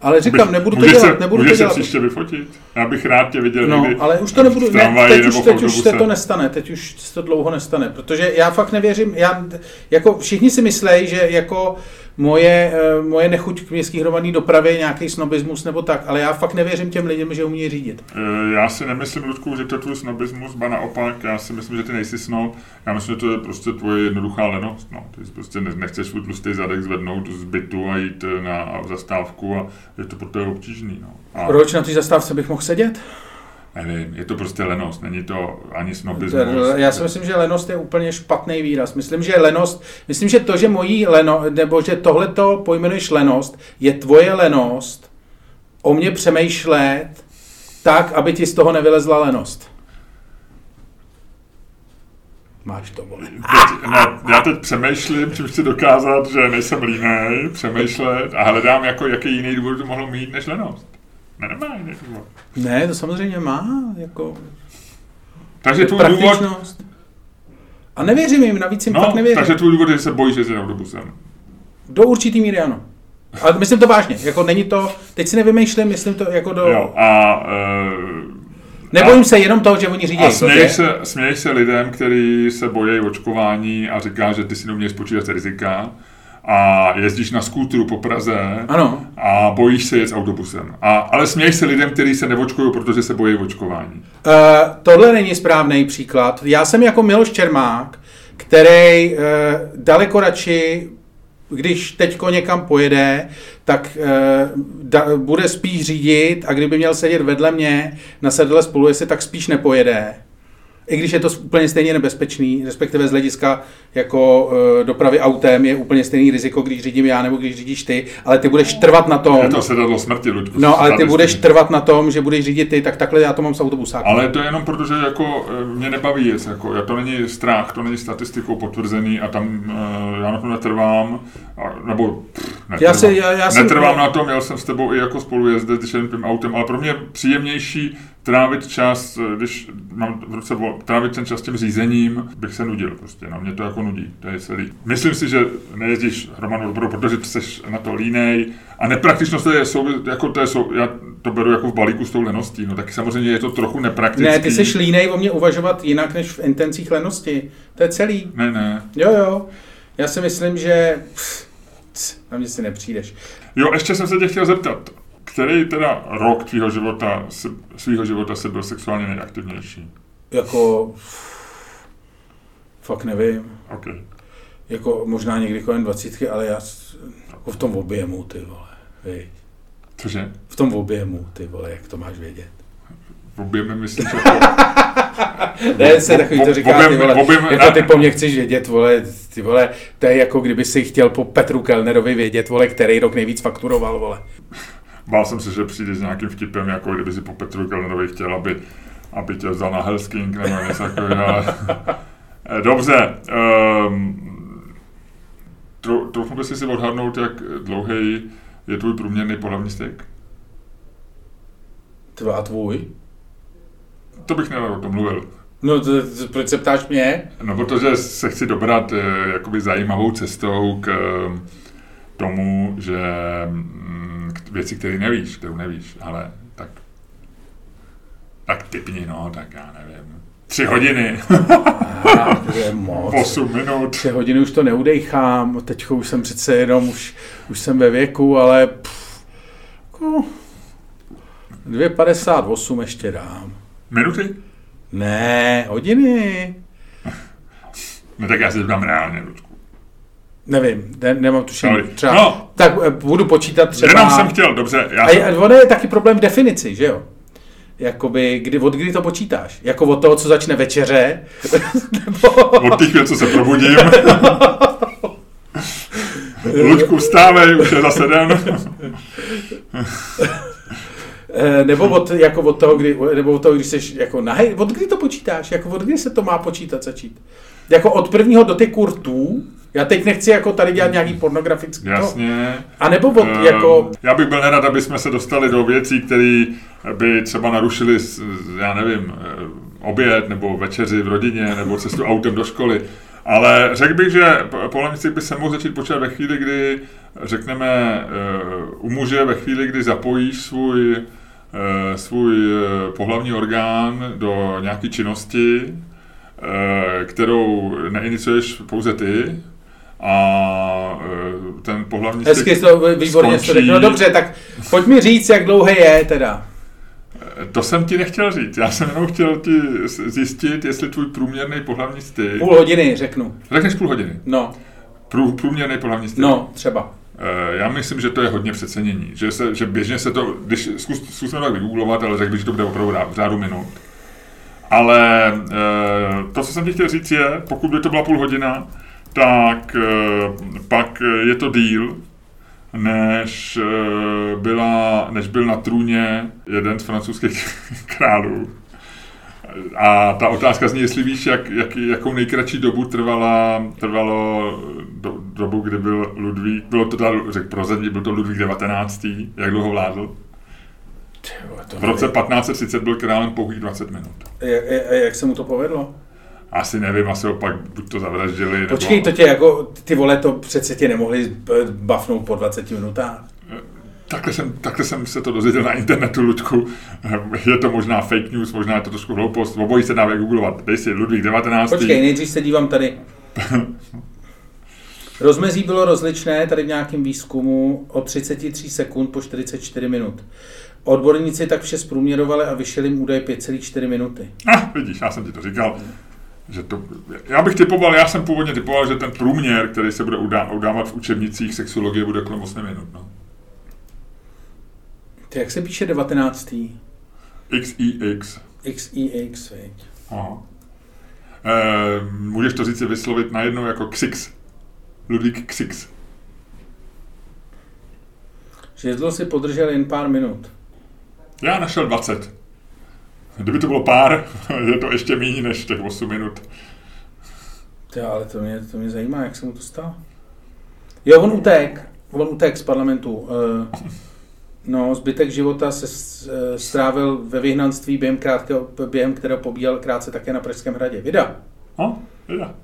Ale říkám, nebudu to dělat, se, nebudu můžeš to se dělat. příště vyfotit? Já bych rád tě viděl No, někdy ale už to nebudu, ne, teď, už, teď už se to nestane, teď už se to dlouho nestane, protože já fakt nevěřím, já, jako všichni si myslejí, že jako moje, eh, moje nechuť k městské hromadné dopravě je nějaký snobismus nebo tak, ale já fakt nevěřím těm lidem, že umí řídit. Eh, Já si nemyslím, Ludku, že to je tvůj snobismus, ba naopak, já si myslím, že ty nejsi snob. Já myslím, že to je prostě tvoje jednoduchá lenost. No. Ty prostě ne- nechceš svůj tlustý zadek zvednout z bytu a jít eh, na zastávku a je to pro tebe obtížný. No. A Proč na té zastávce bych mohl sedět? Nevím, je to prostě lenost, není to ani To snobismus. Já si myslím, že lenost je úplně špatný výraz. Myslím, že lenost, myslím, že to, že mojí leno, nebo že tohleto pojmenuješ lenost, je tvoje lenost o mě přemýšlet tak, aby ti z toho nevylezla lenost. Máš to, vole. Teď, ne, já teď přemýšlím, čím chci dokázat, že nejsem línej, přemýšlet a hledám, jako, jaký jiný důvod to mohlo mít než lenost. Důvod. Ne, to samozřejmě má, jako Takže tvůj důvod. A nevěřím jim, navíc jim no, fakt nevěřím. takže tvůj důvod je, že se bojíš jezdit autobusem. Do určitý míry ano. Ale myslím to vážně, jako není to, teď si nevymýšlím, myslím to jako do... Jo, a, uh, Nebojím se jenom toho, že oni řídí. a směješ se, směješ se lidem, kteří se bojí očkování a říká, že ty si neuměš spočítat rizika a jezdíš na skútru po Praze Ano. a bojíš se jet s autobusem. A, ale směješ se lidem, kteří se neočkují, protože se bojí očkování. Uh, tohle není správný příklad. Já jsem jako Miloš Čermák, který uh, daleko radši když teďko někam pojede, tak e, da, bude spíš řídit a kdyby měl sedět vedle mě na sedle spolu, jestli tak spíš nepojede. I když je to úplně stejně nebezpečný, respektive z hlediska jako e, dopravy autem je úplně stejný riziko, když řídím já nebo když řídíš ty, ale ty budeš trvat na tom. Je to sedadlo smrti, Luďku. No, ale ty budeš trvat na tom, že budeš řídit ty, tak takhle já to mám s autobusákem. Ale to je jenom proto, že jako e, mě nebaví jet, jako, já to není strach, to není statistikou potvrzený a tam e, já na to netrvám, a, nebo pff, netrvám, Já se- já- já jsem- netrvám na tom, měl jsem s tebou i jako spolujezdec, když jen tím autem, ale pro mě je příjemnější trávit čas, když mám v ruce vol, trávit ten čas tím řízením, bych se nudil prostě, no, mě to jako nudí, to je celý. Myslím si, že nejezdíš hromadnou dopravu, protože jsi na to línej a nepraktičnost je, sou, jako to je, sou, já to beru jako v balíku s tou leností, no tak samozřejmě je to trochu nepraktický. Ne, ty jsi línej o mě uvažovat jinak než v intencích lenosti. To je celý. Ne, ne. Jo, jo. Já si myslím, že pff, na mě si nepřijdeš. Jo, ještě jsem se tě chtěl zeptat, který teda rok tvýho života, svého života se byl sexuálně nejaktivnější? Jako... Fakt nevím. OK. Jako možná někdy kolem dvacítky, ale já jako v tom objemu, ty vole. Viď. Cože? V tom objemu, ty vole, jak to máš vědět. V objeme myslím, že to... Ne, se takový to říká, ty objem- vole, objem- jako ty po mně chceš vědět, vole, ty vole, to je jako kdyby si chtěl po Petru Kellnerovi vědět, vole, který rok nejvíc fakturoval, vole. Bál jsem se, že přijdeš s nějakým vtipem, jako kdyby si po Petru Kellnerovi chtěl, aby, aby tě vzal na Hellsking nebo něco takového, ale... Eh, Dobře. Um, troufnu bys si odhadnout, jak dlouhý je tvůj průměrný pohlavní styk? Tvá tvůj? To bych nerad o tom mluvil. No, to, to, proč se ptáš mě? No, protože se chci dobrat eh, jakoby zajímavou cestou k eh, tomu, že mm, věci, které nevíš, kterou nevíš, ale tak tak typni, no, tak já nevím. Tři hodiny, Ah, to je moc. osm minut. Tři hodiny už to neudejchám, teď už jsem přece jenom, už, už jsem ve věku, ale pff, jako 2,58 ještě dám. Minuty? Ne, hodiny. No tak já si dám reálně, Ludku. Nevím, ne, nemám tušení. Třeba, no. Tak eh, budu počítat třeba... Jenom jsem chtěl, dobře, já A ono je taky problém v definici, že jo? Jakoby, kdy, od kdy to počítáš? Jako od toho, co začne večeře? Nebo... od těch co se probudím. Ludku, vstávej, už je zase den. Eh, Nebo od, jako od toho, kdy, nebo od toho, když jsi jako nahej, od kdy to počítáš? Jako od kdy se to má počítat začít? Jako od prvního dotyku rtů? Já teď nechci jako tady dělat nějaký pornografický. Jasně. A nebo od, Ehm, jako, Já bych byl nerad, aby jsme se dostali do věcí, které by třeba narušily, s- já nevím, eh, oběd nebo večeři v rodině nebo cestu autem do školy. Ale řekl bych, že po- pohlavní styk by se mohl začít počítat ve chvíli, kdy, řekneme, eh, u muže ve chvíli, kdy zapojíš svůj, eh, svůj eh, pohlavní orgán do nějaké činnosti, eh, kterou neiniciuješ pouze ty, a eh, ten pohlavní hezky to výborně jsi to řekl. No dobře, tak pojď mi říct, jak dlouhé je teda. To jsem ti nechtěl říct. Já jsem jenom chtěl ti zjistit, jestli tvůj průměrný pohlavní styk... Půl hodiny, řeknu. Řekneš půl hodiny. No, Prů, průměrný pohlavní styk. no, třeba. Eh, Já myslím, že to je hodně přecenění. Že, se, že běžně se to, když zkus, to tak vygooglovat, ale řekl bych, že to bude opravdu v řádu minut. Ale eh, to, co jsem ti chtěl říct, je, pokud by to byla půl hodina, tak eh, pak je to díl, než, eh, byla, než byl na trůně jeden z francouzských králů. A ta otázka zní, jestli víš, jak, jak, jakou nejkratší dobu trvala, trvalo do, dobu, kdy byl Ludvík, bylo to, teda, řekl prozadí, byl to Ludvík 19. Jak dlouho vládl? Ty vole, to V roce nevím. 1530 byl králem pouhých 20 minut. Jak, jak, jak se mu to povedlo? Asi nevím, asi ho pak buď to zavraždili, nebo... Počkej, to tě jako, ty vole, to přece tě nemohli bafnout po 20 minutách. Takhle jsem, takhle jsem se to dozvěděl na internetu, Ludku. Je to možná fake news, možná je to trošku hloupost. Obojí se dá vygooglovat. Dej si Ludvík 19. Počkej, nejdřív se dívám tady. Rozmezí bylo rozličné tady v nějakém výzkumu od 33 sekund po 44 minut. Odborníci tak vše zprůměrovali a vyšel jim údaj 5,4 minuty. Ah, vidíš, já jsem ti to říkal. Že to, já bych typoval, já jsem původně typoval, že ten průměr, který se bude udá, udávat v učebnicích sexologie, bude kolem 8 minut. No. Ty, jak se píše 19. XIX. XIX, veď. Aha. E, můžeš to říct si vyslovit najednou jako Xix. Ludvík Xix. Žezlo si podržel jen pár minut. Já našel 20. Kdyby to bylo pár, je to ještě méně než těch 8 minut. Ty, ale to mě, to mě zajímá, jak se mu to stalo. Jo, on utek. On utek z parlamentu. Eh, No, zbytek života se eh, strávil ve vyhnanství, během, krátkého, během kterého pobíjel krátce také na Pražském hradě. Vida. No, teda.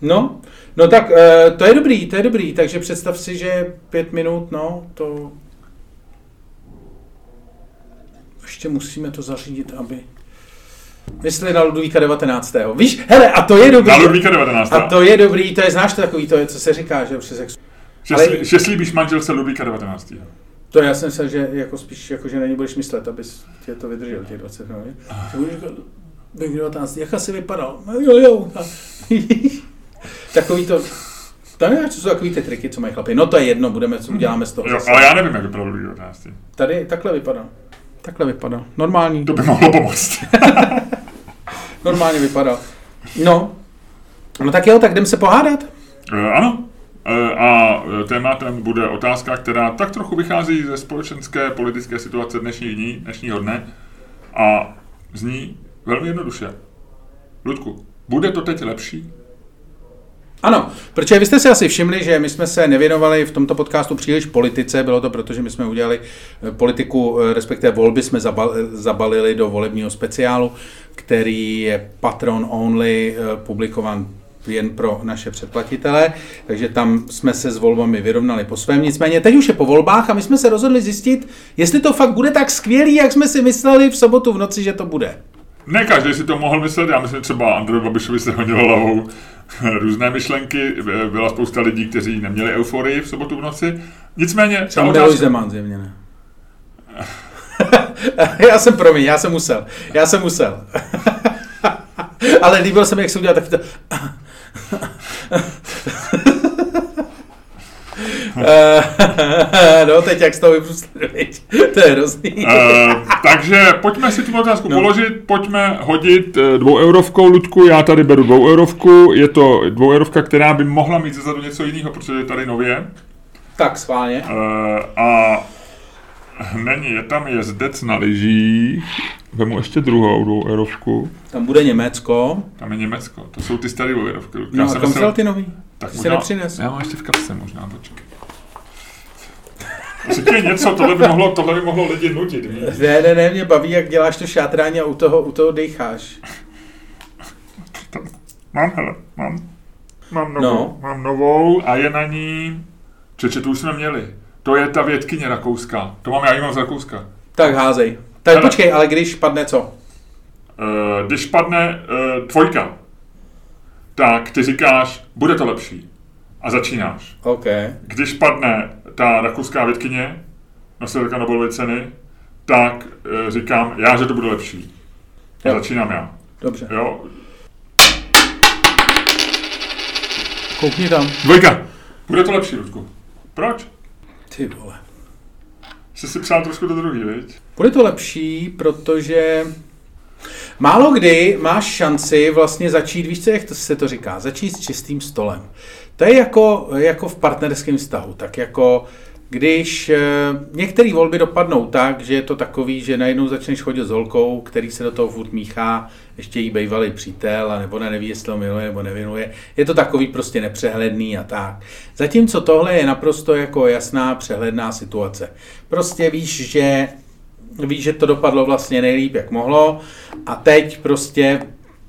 No, no tak eh, to je dobrý, to je dobrý, takže představ si, že pět minut, no, to... Ještě musíme to zařídit, aby... Mysleli na Ludvíka 19. Víš, hele, a to je dobrý. Na Ludvíka 19. A to je dobrý, to je, znáš to takový, to je, co se říká, že při sexu. Že, ale- že slíbíš manželce Ludvíka 19. To já jsem myslel, že jako spíš, jako, že na ně budeš myslet, abys tě to vydržel, těch 20 minut. Říkat, Ludvík 19, jak asi vypadal? No, jo, jo. Takový to, to nevím, co jsou takový ty triky, co mají chlapi. No to je jedno, budeme, co uděláme z toho. Jo, ale já nevím, jak vypadal Ludvík 19. Tady takhle vypadá. Takhle vypadá. Normální. To by mohlo pomoct. Normálně vypadá. No. No tak jo, tak jdem se pohádat. Eh, ano. Eh, A eh, tématem bude otázka, která tak trochu vychází ze společenské politické situace dnešních dní, dnešního dne a zní velmi jednoduše. Ludku, bude to teď lepší? Ano, protože vy jste si asi všimli, že my jsme se nevěnovali v tomto podcastu příliš politice, bylo to proto, že my jsme udělali eh, politiku, eh, respektive volby jsme zabal- zabalili do volebního speciálu, který je patron only, eh, publikovan jen pro naše předplatitele, takže tam jsme se s volbami vyrovnali po svém. Nicméně teď už je po volbách a my jsme se rozhodli zjistit, jestli to fakt bude tak skvělý, jak jsme si mysleli v sobotu v noci, že to bude. Ne každý si to mohl myslet, já myslím, třeba Andrej Babišovi se hodilo hlavou různé myšlenky, Eh, byla spousta lidí, kteří neměli euforii v sobotu v noci. Nicméně, Třeba otázka, Zeman zjevně ne. já jsem, promiň, já jsem musel. Já jsem musel. Ale líbil se mi, jak se udělal taky to... Eh, no, teď jak z toho vypustili, viď? to je hrozný. Eh, takže pojďme si tu otázku No. položit, pojďme hodit eh, dvou eurovkou, Ludku, já tady beru dvou eurovku, je to dvou eurovka, která by mohla mít zezadu něco jiného, protože je tady nově. Tak, schválně. Eh, a není, je tam jezdec na lyžích, vemu ještě druhou dvou eurovku, Tam bude Německo. tam je Německo, to jsou ty staré dvou eurovky. Ludku. No, Já jsem kam myslel- ty nový? tak si nepřines. Já mám ještě v kapse možná, počkej. Je něco, tohle by mohlo, tohle by mohlo lidi nudit, víš? Ne, ne, ne, mě baví, jak děláš to šátrání a u toho, u toho decháš. Mám, hele, mám, mám novou, No. no. mám novou a je na ní, čeče, tu už jsme měli. To je ta vědkyně rakouská. To mám já, ji mám z Rakouska. Tak házej. Tak Hele. počkej, ale když padne co? Uh, když padne uh, dvojka, tak ty říkáš, bude to lepší. A začínáš. OK. Když padne ta rakouská vědkyně, nositelka Nobelovy ceny, tak uh, říkám, já, že to bude lepší. A Jo. začínám já. Dobře. Jo. Koukni tam. Dvojka. Bude to lepší, Ludku. Proč? Ty vole. Jsi si přál trošku do druhý, viď? Bude to lepší, protože málo kdy máš šanci vlastně začít, víš co, jak to se to říká, začít s čistým stolem. To je jako, jako v partnerském vztahu, tak jako když eh, některé volby dopadnou tak, že je to takový, že najednou začneš chodit s holkou, který se do toho furt míchá, ještě jí bývalý přítel, a nebo ona neví, jestli ho miluje nebo nevinuje. Je to takový prostě nepřehledný a tak. Zatímco tohle je naprosto jako jasná, přehledná situace. Prostě víš, že víš, že to dopadlo vlastně nejlíp, jak mohlo a teď prostě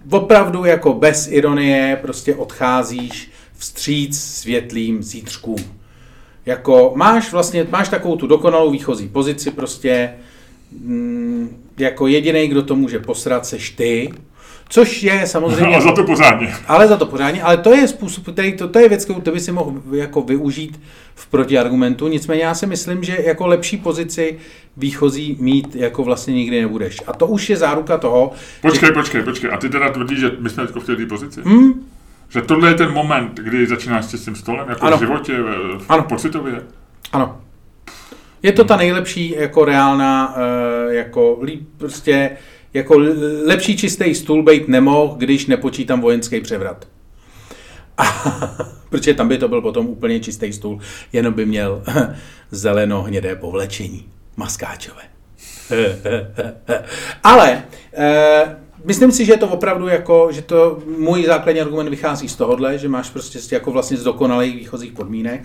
opravdu jako bez ironie prostě odcházíš vstříc světlým zítřkům. Jako máš vlastně, máš takovou tu dokonalou výchozí pozici prostě, mm, jako jediný, kdo to může posrat, seš ty, Což je samozřejmě... Ale za to pořádně. Ale za to pořádně, ale to je způsob, který, to, to je věc, kterou ty by si mohl jako využít v protiargumentu, nicméně já si myslím, že jako lepší pozici výchozí mít jako vlastně nikdy nebudeš. A to už je záruka toho... Počkej, že... počkej, počkej. A ty teda tvrdíš, že my jsme v té pozici? Hmm? Že tohle je ten moment, kdy začínáš s tím stolem, jako ano. v životě, v ano. pocitově? Ano. Je to ta nejlepší jako reálná, eh, jako líp, prostě jako lepší čistý stůl být nemohl, když nepočítám vojenský převrat. A, protože tam by to byl potom úplně čistý stůl, jenom by měl zeleno-hnědé povlečení. Maskáčové. Ale e, myslím si, že je to opravdu jako, že to můj základní argument vychází z tohohle, že máš prostě jako vlastně z dokonalých výchozích podmínek.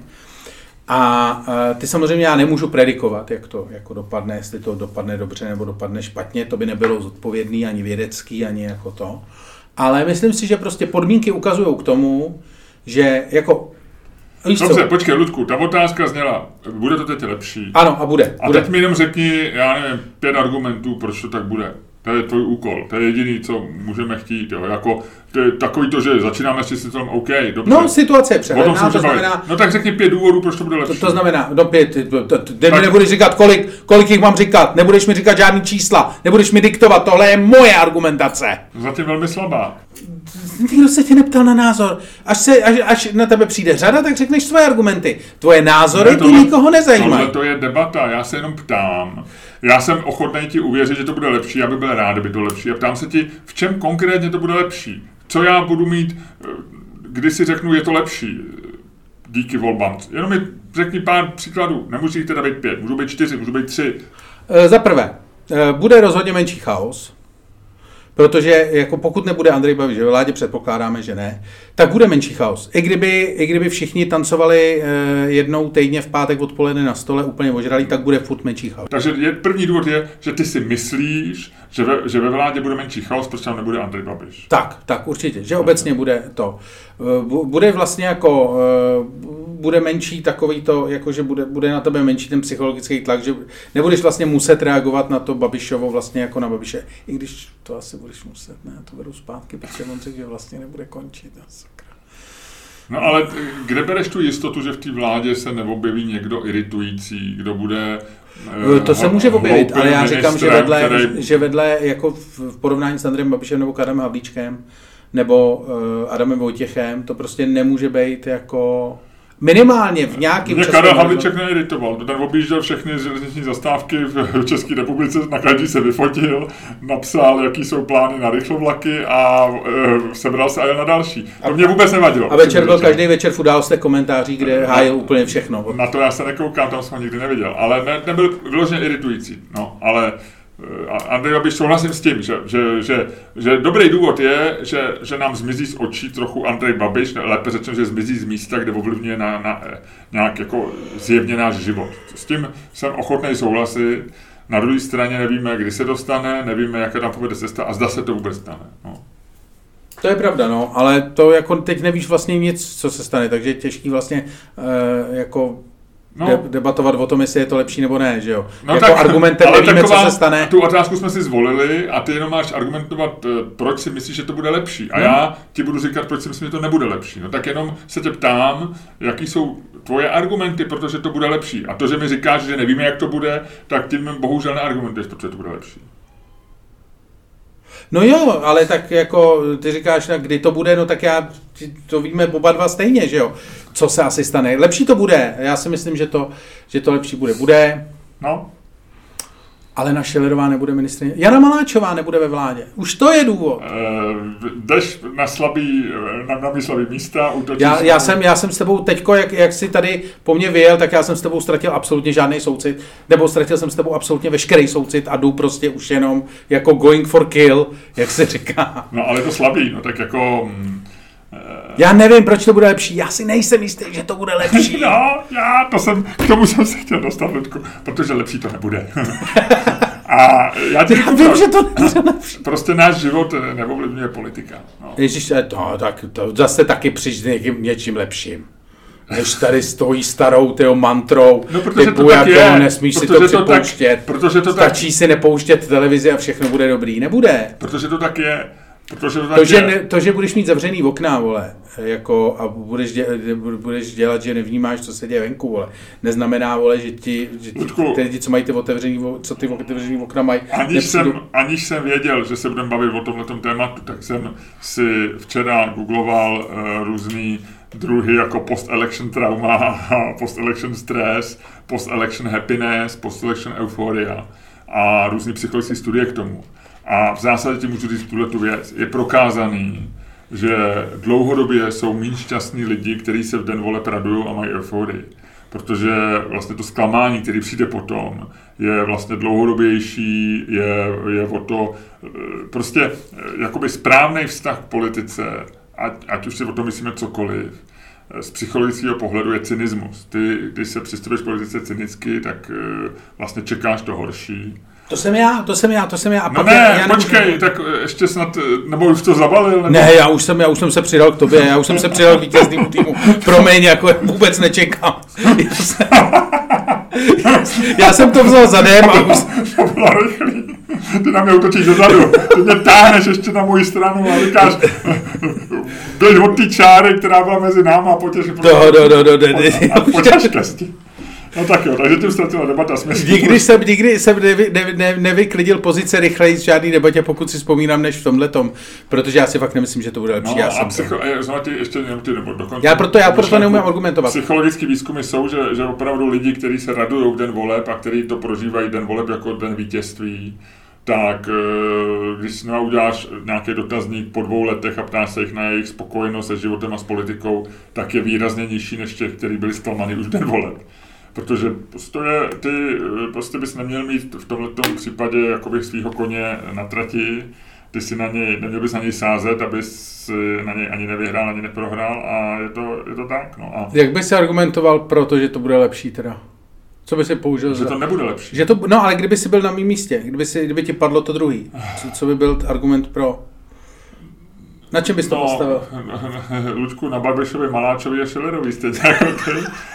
A ty samozřejmě já nemůžu predikovat, jak to jako dopadne, jestli to dopadne dobře nebo dopadne špatně, to by nebylo zodpovědný ani vědecký, ani jako to. Ale myslím si, že prostě podmínky ukazují k tomu, že jako Víš Dobře, co? počkej, Ludku, ta otázka zněla, bude to teď lepší? Ano, a bude. A bude. teď mi jenom řekni, já nevím, pět argumentů, proč to tak bude. To je tvůj úkol, to je jediný, co můžeme chtít. Jo. Jako, to je takový to, že začínáme s tím OK, dobře. No, situace je přehledná, to znamená... No tak řekni pět důvodů, proč to bude lepší. To, to znamená, no pět, ty mi nebudeš říkat, kolik, kolik jich mám říkat, nebudeš mi říkat žádný čísla, nebudeš mi diktovat, tohle je moje argumentace. Zatím velmi slabá. Nikdo se tě neptal na názor. Až, se, až, až na tebe přijde řada, tak řekneš své argumenty. Tvoje názory ne, tohle, ty nikoho nezajímají. Tohle to je debata, já se jenom ptám. Já jsem ochotný ti uvěřit, že to bude lepší, aby byl rád, kdyby to lepší. A ptám se ti, v čem konkrétně to bude lepší? Co já budu mít, eh, když si řeknu, je to lepší eh, díky volbám? Jenom mi řekni pár příkladů. Nemusí teda být pět, můžou být čtyři, můžou být tři. E, za prvé, bude rozhodně menší chaos. Protože jako pokud nebude Andrej Babiš ve vládě, předpokládáme, že ne, tak bude menší chaos. I kdyby, i kdyby všichni tancovali eh, jednou týdně v pátek odpoledne na stole úplně ožralí, tak bude furt menší chaos. Takže je, první důvod je, že ty si myslíš, že ve, že ve vládě bude menší chaos, protože tam nebude Andrej Babiš. Tak, tak určitě, že obecně bude to. Eh, bude vlastně jako, eh, bude menší takový to, jako že bude, bude na tebe menší ten psychologický tlak, že nebudeš vlastně muset reagovat na to Babišovo vlastně jako na Babiše. I když to asi budeš muset, ne, to beru zpátky, protože on řekl, že vlastně nebude končit. Sakra. No ale kde bereš tu jistotu, že v té vládě se neobjeví někdo iritující, kdo bude eh, to se může objevit, ale já říkám, že vedle, který... že vedle jako v porovnání s Andrem Babišem nebo Kadem Havlíčkem nebo uh, Adamem Vojtěchem, to prostě nemůže být jako Minimálně v nějakém Mě Karel Havlíček neiritoval. Ten objížděl všechny železniční zastávky v České republice, na každý se vyfotil, napsal, jaký jsou plány na rychlovlaky a e, sebral se a jel na další. To mě vůbec nevadilo. A večer byl každý večer v událostech komentáří, kde hájil úplně všechno. Na to já se nekoukám, tam jsem ho nikdy neviděl. Ale ne, nebyl vyloženě iritující. No, ale Andrej Babiš souhlasím s tím, že, že, že, že dobrý důvod je, že, že nám zmizí z očí trochu Andrej Babiš, lépe řečeno, že zmizí z místa, kde ovlivňuje na, na, nějak jako zjevně náš život. S tím jsem ochotný souhlasit. Na druhé straně nevíme, kdy se dostane, nevíme, jaká tam povede cesta a zda se to vůbec stane. No. To je pravda, no, ale to jako teď nevíš vlastně nic, co se stane, takže je těžký vlastně e, jako no. de- debatovat o tom, jestli je to lepší nebo ne, že jo. No jako tak, argumentem nevíme, taková, co se stane. Tu otázku jsme si zvolili a ty jenom máš argumentovat, eh, proč si myslíš, že to bude lepší. A hmm. já ti budu říkat, proč si myslím, že to nebude lepší. No tak jenom se tě ptám, jaký jsou tvoje argumenty, protože to bude lepší. A to, že mi říkáš, že nevíme, jak to bude, tak tím bohužel neargumentuješ, protože to bude lepší. No jo, ale tak jako ty říkáš, kdy to bude, no tak já, to víme oba dva stejně, že jo, co se asi stane. Lepší to bude, já si myslím, že to, že to lepší bude. Bude. No. Ale na Šelerová nebude ministrině. Jana Maláčová nebude ve vládě. Už to je důvod. E, jdeš na slabý, na, na slabý místa, já, já, jsem, já jsem s tebou teďko, jak, jak jsi tady po mně vyjel, tak já jsem s tebou ztratil absolutně žádný soucit, nebo ztratil jsem s tebou absolutně veškerý soucit a jdu prostě už jenom jako going for kill, jak se říká. No ale to slabý, no tak jako... Já nevím, proč to bude lepší. Já si nejsem jistý, že to bude lepší. No, já to jsem, k tomu jsem se chtěl dostat, Ludku, protože lepší to nebude. A já, ti já vím, že to nebude lepší. Prostě náš život neovlivňuje politika. No. Ježíš, no, tak to zase taky přijde někým, něčím lepším než tady stojí starou tyho mantrou, no, protože typu, to tak jako je, nesmíš si to připouštět, to tak, protože to stačí tak, si nepouštět televizi a všechno bude dobrý. Nebude. Protože to tak je. Protože To že, ne, to, že budeš mít zavřený okna, vole, jako, a budeš, dě, budeš dělat, že nevnímáš, co se děje venku, vole, neznamená, vole, že ti, že ti Ludku. ty lidi, co mají ty otevřený, co ty otevřený okna mají, Aniž jsem, nepřijdou- aniž jsem věděl, že se budeme bavit o tomto tématu, tak jsem si včera googloval uh, různý druhy jako post-election trauma, post-election stress, post-election happiness, post-election euphoria a různý psychologické studie k tomu. A v zásadě ti můžu říct tuhle tu věc. Je prokázaný, že dlouhodobě jsou méně šťastní lidi, kteří se v den voleb radují a mají euforii. Protože vlastně to zklamání, který přijde potom, je vlastně dlouhodobější, je, je o to eh, prostě eh, jakoby správný vztah k politice, ať, ať už si o tom myslíme cokoliv, eh, z psychologického pohledu je cynismus. Ty, když se přistupuješ politice cynicky, tak vlastně čekáš to horší. To jsem já, to jsem já, to jsem já. A No pak ne, já, já nemůžu- počkej, tak eh, ještě snad, eh, nebo už to zabalil? Nebo... Ne, já už, jsem, já už jsem se přidal k tobě, já už jsem se přidal k vítěznému týmu. Promiň, jako vůbec nečekám. Já jsem, já jsem to vzal zadem a už, To bylo rychlý. Ty na mě utočíš dozadu. Ty mě táhneš ještě na moji stranu a říkáš, běž od té čáry, která byla mezi náma a potěž. Do, do, do, do, do, do. A pojď štěstí. No tak jo, takže tím ztratila debata smysl. Nikdy jsem, nikdy jsem nevy, ne, ne, nevyklidil pozice rychleji z žádný debatě, pokud si vzpomínám, než v tomhletom, protože já si fakt nemyslím, že to bude lepší. No já a jsem psycho, znovu ještě jenom ty nebo dokonce. Já proto- já proto neumím argumentovat. Psychologické výzkumy jsou, že, že opravdu lidi, kteří se radují v den voleb a kteří to prožívají den voleb jako den vítězství, tak eh, když si uděláš nějaký dotazník po dvou letech a ptáš se jich na jejich spokojenost se životem a s politikou, tak je výrazně nižší než těch, kteří byli zklamaní už den voleb. Protože prostě, je, ty eh, prostě bys neměl mít v tomto případě jakoby svého koně na trati, ty si na něj, neměl bys na něj sázet, abys na něj ani nevyhrál, ani neprohrál a je to, je to tak. No a Jak by se argumentoval pro to, že to bude lepší teda? Co by si použil že za... to nebude lepší. Že to, no ale kdyby si byl na mém místě, kdyby, si, kdyby ti padlo to druhý, co, co by byl argument pro? Na čem bys to postavil? Lučku na Babišovi, Maláčovi a Šilerovi stejně jako ty.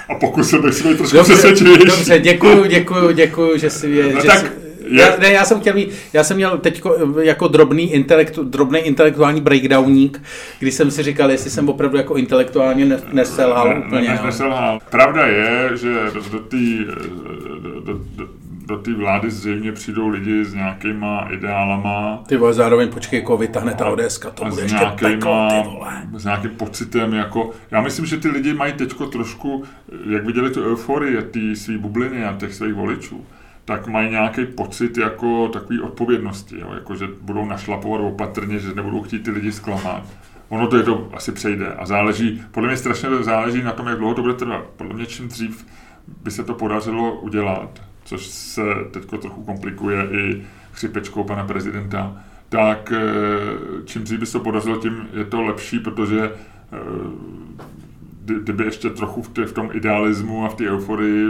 A pokusil bych si být trošku Dobře, přesvědčivější. dobře, děkuju, děkuju, děkuju, že si je, No že tak si, je- já, ne, já jsem chtěl mít, já jsem měl teď jako drobný, intelektu, drobný intelektuální breakdowník, kdy jsem si říkal, jestli jsem opravdu jako intelektuálně ne, neselhal Ne- úplně. ne- jo. neselhal. Pravda je, že do, do té do, do, do, do té vlády zřejmě přijdou lidi s nějakýma ideálama, Ty vole, zároveň počkej, jako vytáhne ta ODS, to bude s ještě peklo, nějakýma, ty vole. s nějakým pocitem, jako, já myslím, že ty lidi mají teďko trošku, jak viděli tu euforii té své bubliny a těch svých voličů, tak mají nějaký pocit jako takový odpovědnosti, jo? Jako, že budou našlapovat opatrně, že nebudou chtít ty lidi zklamat. Ono to je to asi přejde a záleží, podle mě strašně záleží na tom, jak dlouho to bude trvat. Podle mě čím dřív by se to podařilo udělat, což se teď trochu komplikuje i chřipečkou pana prezidenta, tak eh, čím dřív by se to podařilo, tím je to lepší, protože eh, kdy- kdyby ještě trochu v, v tom idealismu a v té euforii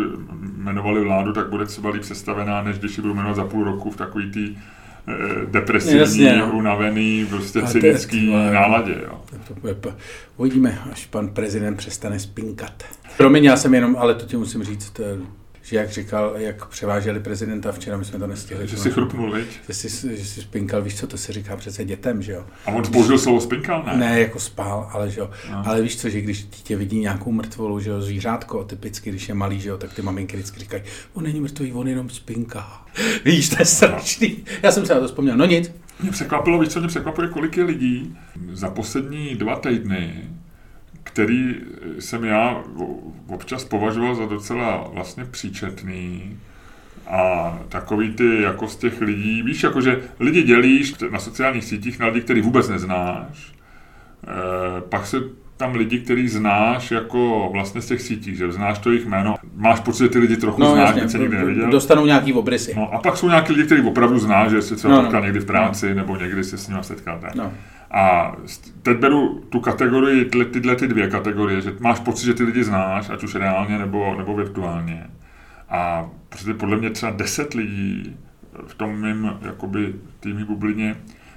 jmenovali vládu, tak bude třeba líp sestavená, než když ji budou jmenovat za půl roku v takový tý eh, depresivní, Jasně, no. unavený, prostě A cynický náladě. Jo. Uvidíme, až pan prezident přestane spinkat. Promiň, já jsem jenom, ale to ti musím říct, že jak říkal, jak převáželi prezidenta včera, my jsme to nestihli. Že si chrupnul, viď? Že jsi, že jsi spinkal, víš co, to se říká přece dětem, že jo? A on použil slovo spinkal, ne? Ne, jako spál, ale že jo. No. Ale víš co, že když dítě vidí nějakou mrtvolu, že jo, zvířátko, typicky, když je malý, že jo, tak ty maminky vždycky říkají, on není mrtvý, on jenom spinká. Víš, to je strašný. Já jsem se na to vzpomněl, no nic. Mě překvapilo, víš co mě překvapuje, kolik je lidí za poslední dva týdny, který jsem já občas považoval za docela vlastně příčetný, a takový ty jako z těch lidí, víš, jakože lidi dělíš na sociálních sítích na lidi, který vůbec neznáš, e, pak se tam lidi, který znáš jako vlastně z těch sítí, že znáš to jejich jméno, máš pocit, že ty lidi trochu No znáš, teď se nikdy neviděl. dostanou nějaký obrysy. No a pak jsou nějaký lidi, kteří opravdu znáš, že jsi třeba No, no, no. někdy v práci, nebo někdy se s nimi setkal. Tak. No. A teď beru tu kategorii, tyhle, tyhle ty dvě kategorie, že máš pocit, že ty lidi znáš, ať už reálně nebo, nebo virtuálně. A prostě podle mě třeba 10 lidí v tom mým jakoby týmí bublině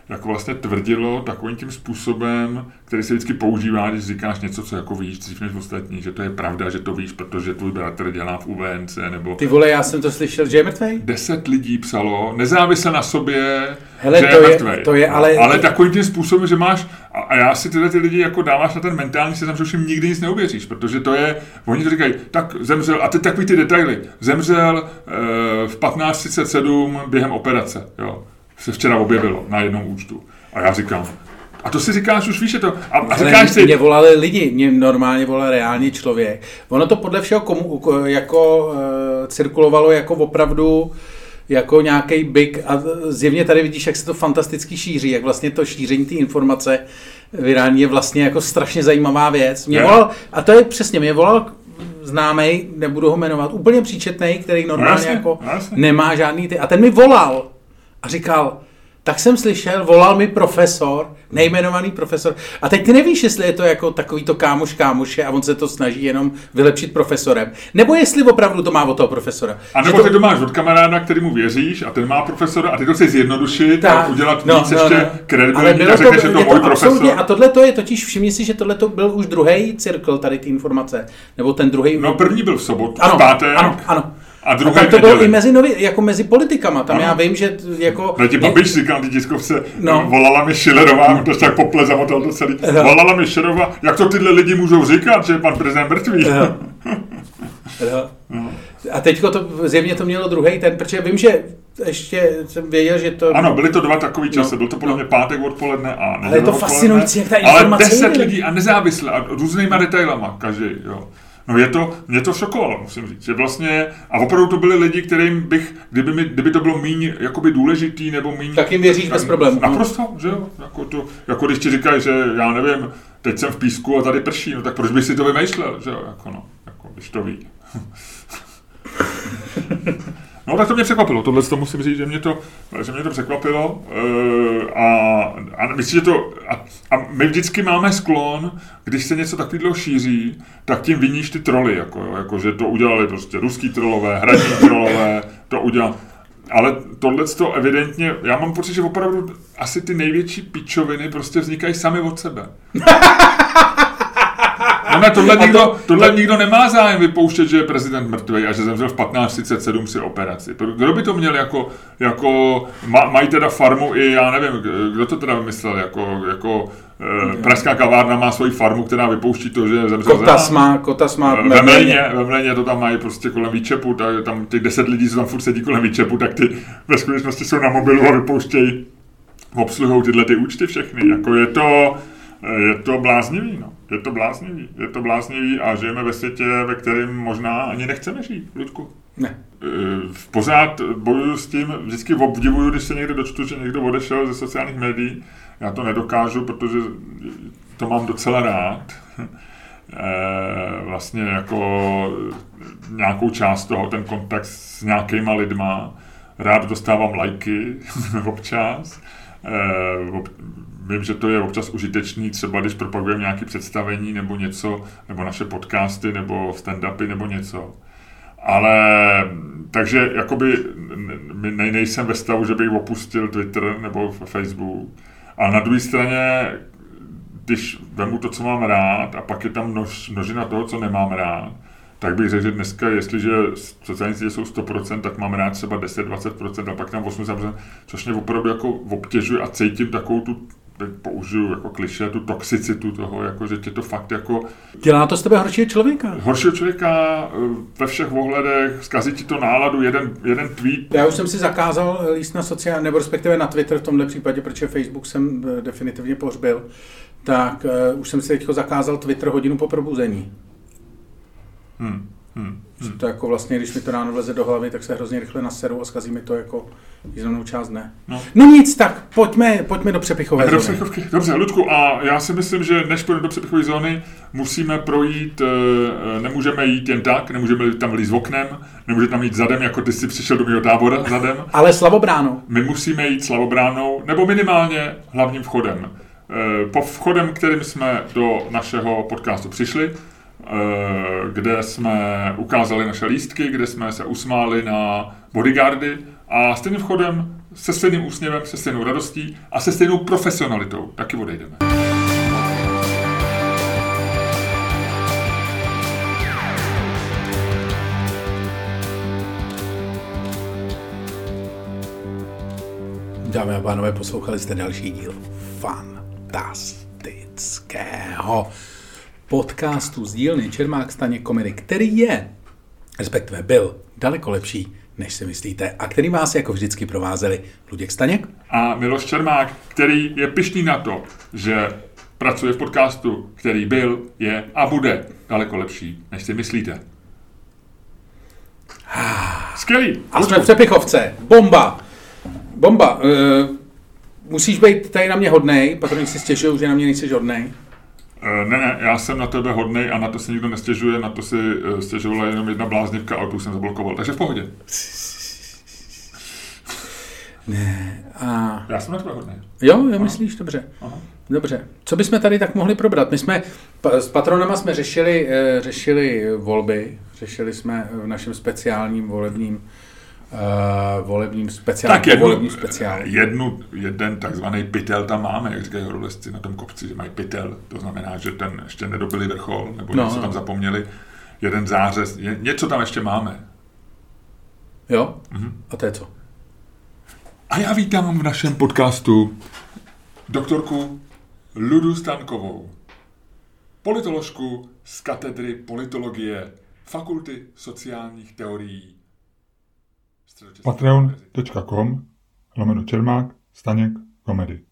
jako vlastně tvrdilo takovým tím způsobem, který se vždycky používá, když říkáš něco, co jako víš dřív než ostatní, že to je pravda, že to víš, protože tvůj bratr dělá v UVNC, nebo... Ty vole, já jsem to slyšel, že je mrtvej? Deset lidí psalo, nezávisle na sobě, Hele, že to je, mrtvej. to je ale... Ale takovým tím způsobem, že máš, a, a já si tyhle ty lidi jako dáváš na ten mentální seznam, že už jim nikdy nic neuvěříš, protože to je, oni to říkají, tak zemřel, a teď takový ty detaily, zemřel e, v 15.37 během operace, jo, se včera objevilo na jednom účtu. A já říkám, a to si říkáš, už víš, je to. A, a říkáš si, Mě volali lidi, mě normálně volal reálně člověk. Ono to podle všeho komu, ko- jako uh, cirkulovalo jako opravdu jako nějaký big a zjevně tady vidíš, jak se to fantasticky šíří, jak vlastně to šíření té informace virální je vlastně jako strašně zajímavá věc. Mě volal, a to je přesně, mě volal známej, nebudu ho jmenovat, úplně příčetnej, který normálně jasně, jako jasně. nemá žádný ty. A ten mi volal a říkal, tak jsem slyšel, volal mi profesor, nejmenovaný profesor. A teď ty nevíš, jestli je to jako takový to kámoš kámoše a on se to snaží jenom vylepšit profesorem. Nebo jestli opravdu to má od toho profesora. a nebo to, ty to máš od kamaráda, který mu věříš a ten má profesora a ty to chceš zjednodušit a Tak, udělat no, víc no, ještě no. Ale kredibilní a řekneš, že to můj absolutně- profesor. A tohle to je totiž, všimni si, že tohle to byl už druhý cirkl tady ty informace. Nebo ten druhý. No první byl v sobotu, ano, v pátek, ano, ano. A A druhý tam to bylo i mezi, novi, jako mezi politikama. Tam Ano. já vím, že jako... No ti Babiš říkal ty tiskovce, No. no. volala mi Schillerová, to se tak pople zamotal to celý, No. volala mi Schillerová, jak to tyhle lidi můžou říkat, že je pan prezident mrtvý. Jo. Jo. A teďko to zjevně to mělo druhý ten, protože vím, že ještě jsem věděl, že to... Ano, byly to dva takový časy, No, byl to podle no. mě pátek odpoledne a neděle Ale je to fascinující, jak ta Ale informace deset jde. lidí a nezávisle a různýma detailama, každý, jo. No je to, mě to šokovalo, musím říct, že vlastně, a opravdu to byli lidi, kterým bych, kdyby, mi, kdyby to bylo méně jakoby důležitý, nebo méně... Tak jim věříš bez problémů. Naprosto, že jo, jako, to, jako když ti říkají, že já nevím, teď jsem v písku a tady prší, no tak proč bych si to vymýšlel, že jo, jako no, jako, když to ví. No tak to mě překvapilo, tohle to musím říct, že mě to, že mě to překvapilo. Eh, a, a myslím, že to, a, a, my vždycky máme sklon, když se něco takového šíří, tak tím viníš ty troly, jako, jako že to udělali prostě ruský trolové, hradní trolové, to udělal, ale tohle to evidentně, já mám pocit, že opravdu asi ty největší pičoviny prostě vznikají sami od sebe. No ne, tohle, to- nikdo, tohle nikdo nemá zájem vypouštět, že je prezident mrtvý a že zemřel v 15.37 při operaci. Kdo by to měl jako, jako ma, mají teda farmu i, já nevím, kdo to teda vymyslel, jako, jako eh, pražská kavárna má svoji farmu, která vypouští to, že zemřel Kotas Zeman. má, Kotas má... Ve Mléně, ve Mléně to tam mají prostě kolem výčepu, tak tam ty deset lidí, co tam furt sedí kolem výčepu, tak ty ve skutečnosti jsou na mobilu a vypouštějí, obsluhou tyhle ty účty všechny. Jako je to, je to bláznivý, no. Je to bláznivý. Je to bláznivý a žijeme ve světě, ve kterém možná ani nechceme žít, Ludku. Ne. Eh, Pořád bojuju s tím, vždycky obdivuju, když se někdo dočtu, že někdo odešel ze sociálních médií. Já to nedokážu, protože to mám docela rád. Eh, vlastně jako nějakou část toho, ten kontakt s nějakýma lidma. Rád dostávám lajky občas. Eh, Vím, že to je občas užitečný, třeba když propagujeme nějaké představení nebo něco, nebo naše podcasty, nebo stand-upy, nebo něco. Ale takže jakoby n- n- nejsem ve stavu, že bych opustil Twitter nebo Facebook. A na druhé straně, když vemu to, co mám rád, a pak je tam množ, množina toho, co nemám rád, tak bych řekl, že dneska, jestliže sociální sítě jsou 100%, tak mám rád třeba 10-20% a pak tam 80%, což mě opravdu jako obtěžuje a cítím takovou tu teď použiju jako kliše, tu toxicitu toho, jako, že tě to fakt jako Dělá to z tebe horšího člověka. horšího člověka eh, ve všech ohledech, zkazí ti to náladu, jeden, jeden tweet, Já už jsem si zakázal líst na sociální, nebo respektive na Twitter v tomhle případě, protože Facebook jsem eh, definitivně pohřbil, tak uh, už jsem si teď zakázal Twitter hodinu po probuzení. Hmm, hmm, Hmm. To jako vlastně, když mi to ráno vleze do hlavy, tak se hrozně rychle naseru a zkazí mi to jako významnou část dne. No. no nic, tak pojďme, pojďme do přepichové do zóny. přepichovky. Dobře, Ludku, a já si myslím, že než půjdeme do přepichové zóny, musíme projít, eh, nemůžeme jít jen tak, nemůžeme tam líst oknem, nemůžeme tam jít zadem, jako ty jsi přišel do mého tábora zadem. Ale Slavobráno. My musíme jít slavobránou, nebo minimálně hlavním vchodem. Eh, Po vchodem, kterým jsme do našeho podcastu přišli, eh, kde jsme ukázali naše lístky, kde jsme se usmáli na bodyguardy a stejným vchodem se stejným úsměvem, se stejnou radostí a se stejnou profesionalitou taky odejdeme. Dámy a pánové, poslouchali jste další díl fantastického podcastu z dílny Čermák Staně komedy, který je, respektive byl, daleko lepší, než si myslíte, a který vás jako vždycky provázeli Luděk Staněk A Miloš Čermák, který je pišný na to, že pracuje v podcastu, který byl, je a bude daleko lepší, než si myslíte. Skvělý. A jsme v Přepichovce. Bomba. Bomba. Uh, musíš být tady na mě hodnej, patroni si stěžují, že na mě nejsi hodnej. Eh, Ne, ne, já jsem na tebe hodnej a na to se nikdo nestěžuje, na to si eh, stěžovala jenom jedna bláznivka a tu jsem zablokoval, takže v pohodě. A Já jsem na tebe hodnej. jo, jo, myslíš, dobře. Aha. Dobře. Co bychom tady tak mohli probrat? My jsme, s patronama jsme řešili, eh, řešili volby, řešili jsme v našem speciálním volebním uh, volebním speciálu. Tak jednu, volebním speciálu. jednu, jeden takzvaný pytel tam máme, jak říkají horolezci na tom kopci, že mají pytel, to znamená, že ten ještě nedobili vrchol, nebo No, no, něco no. tam zapomněli, jeden zářez, je, něco tam ještě máme. Jo? Mhm. A to je co? A já vítám v našem podcastu doktorku Ludu Stankovou, politoložku z katedry politologie Fakulty sociálních teorií. Patreon.com lomeno Čermák, Staněk, komedy.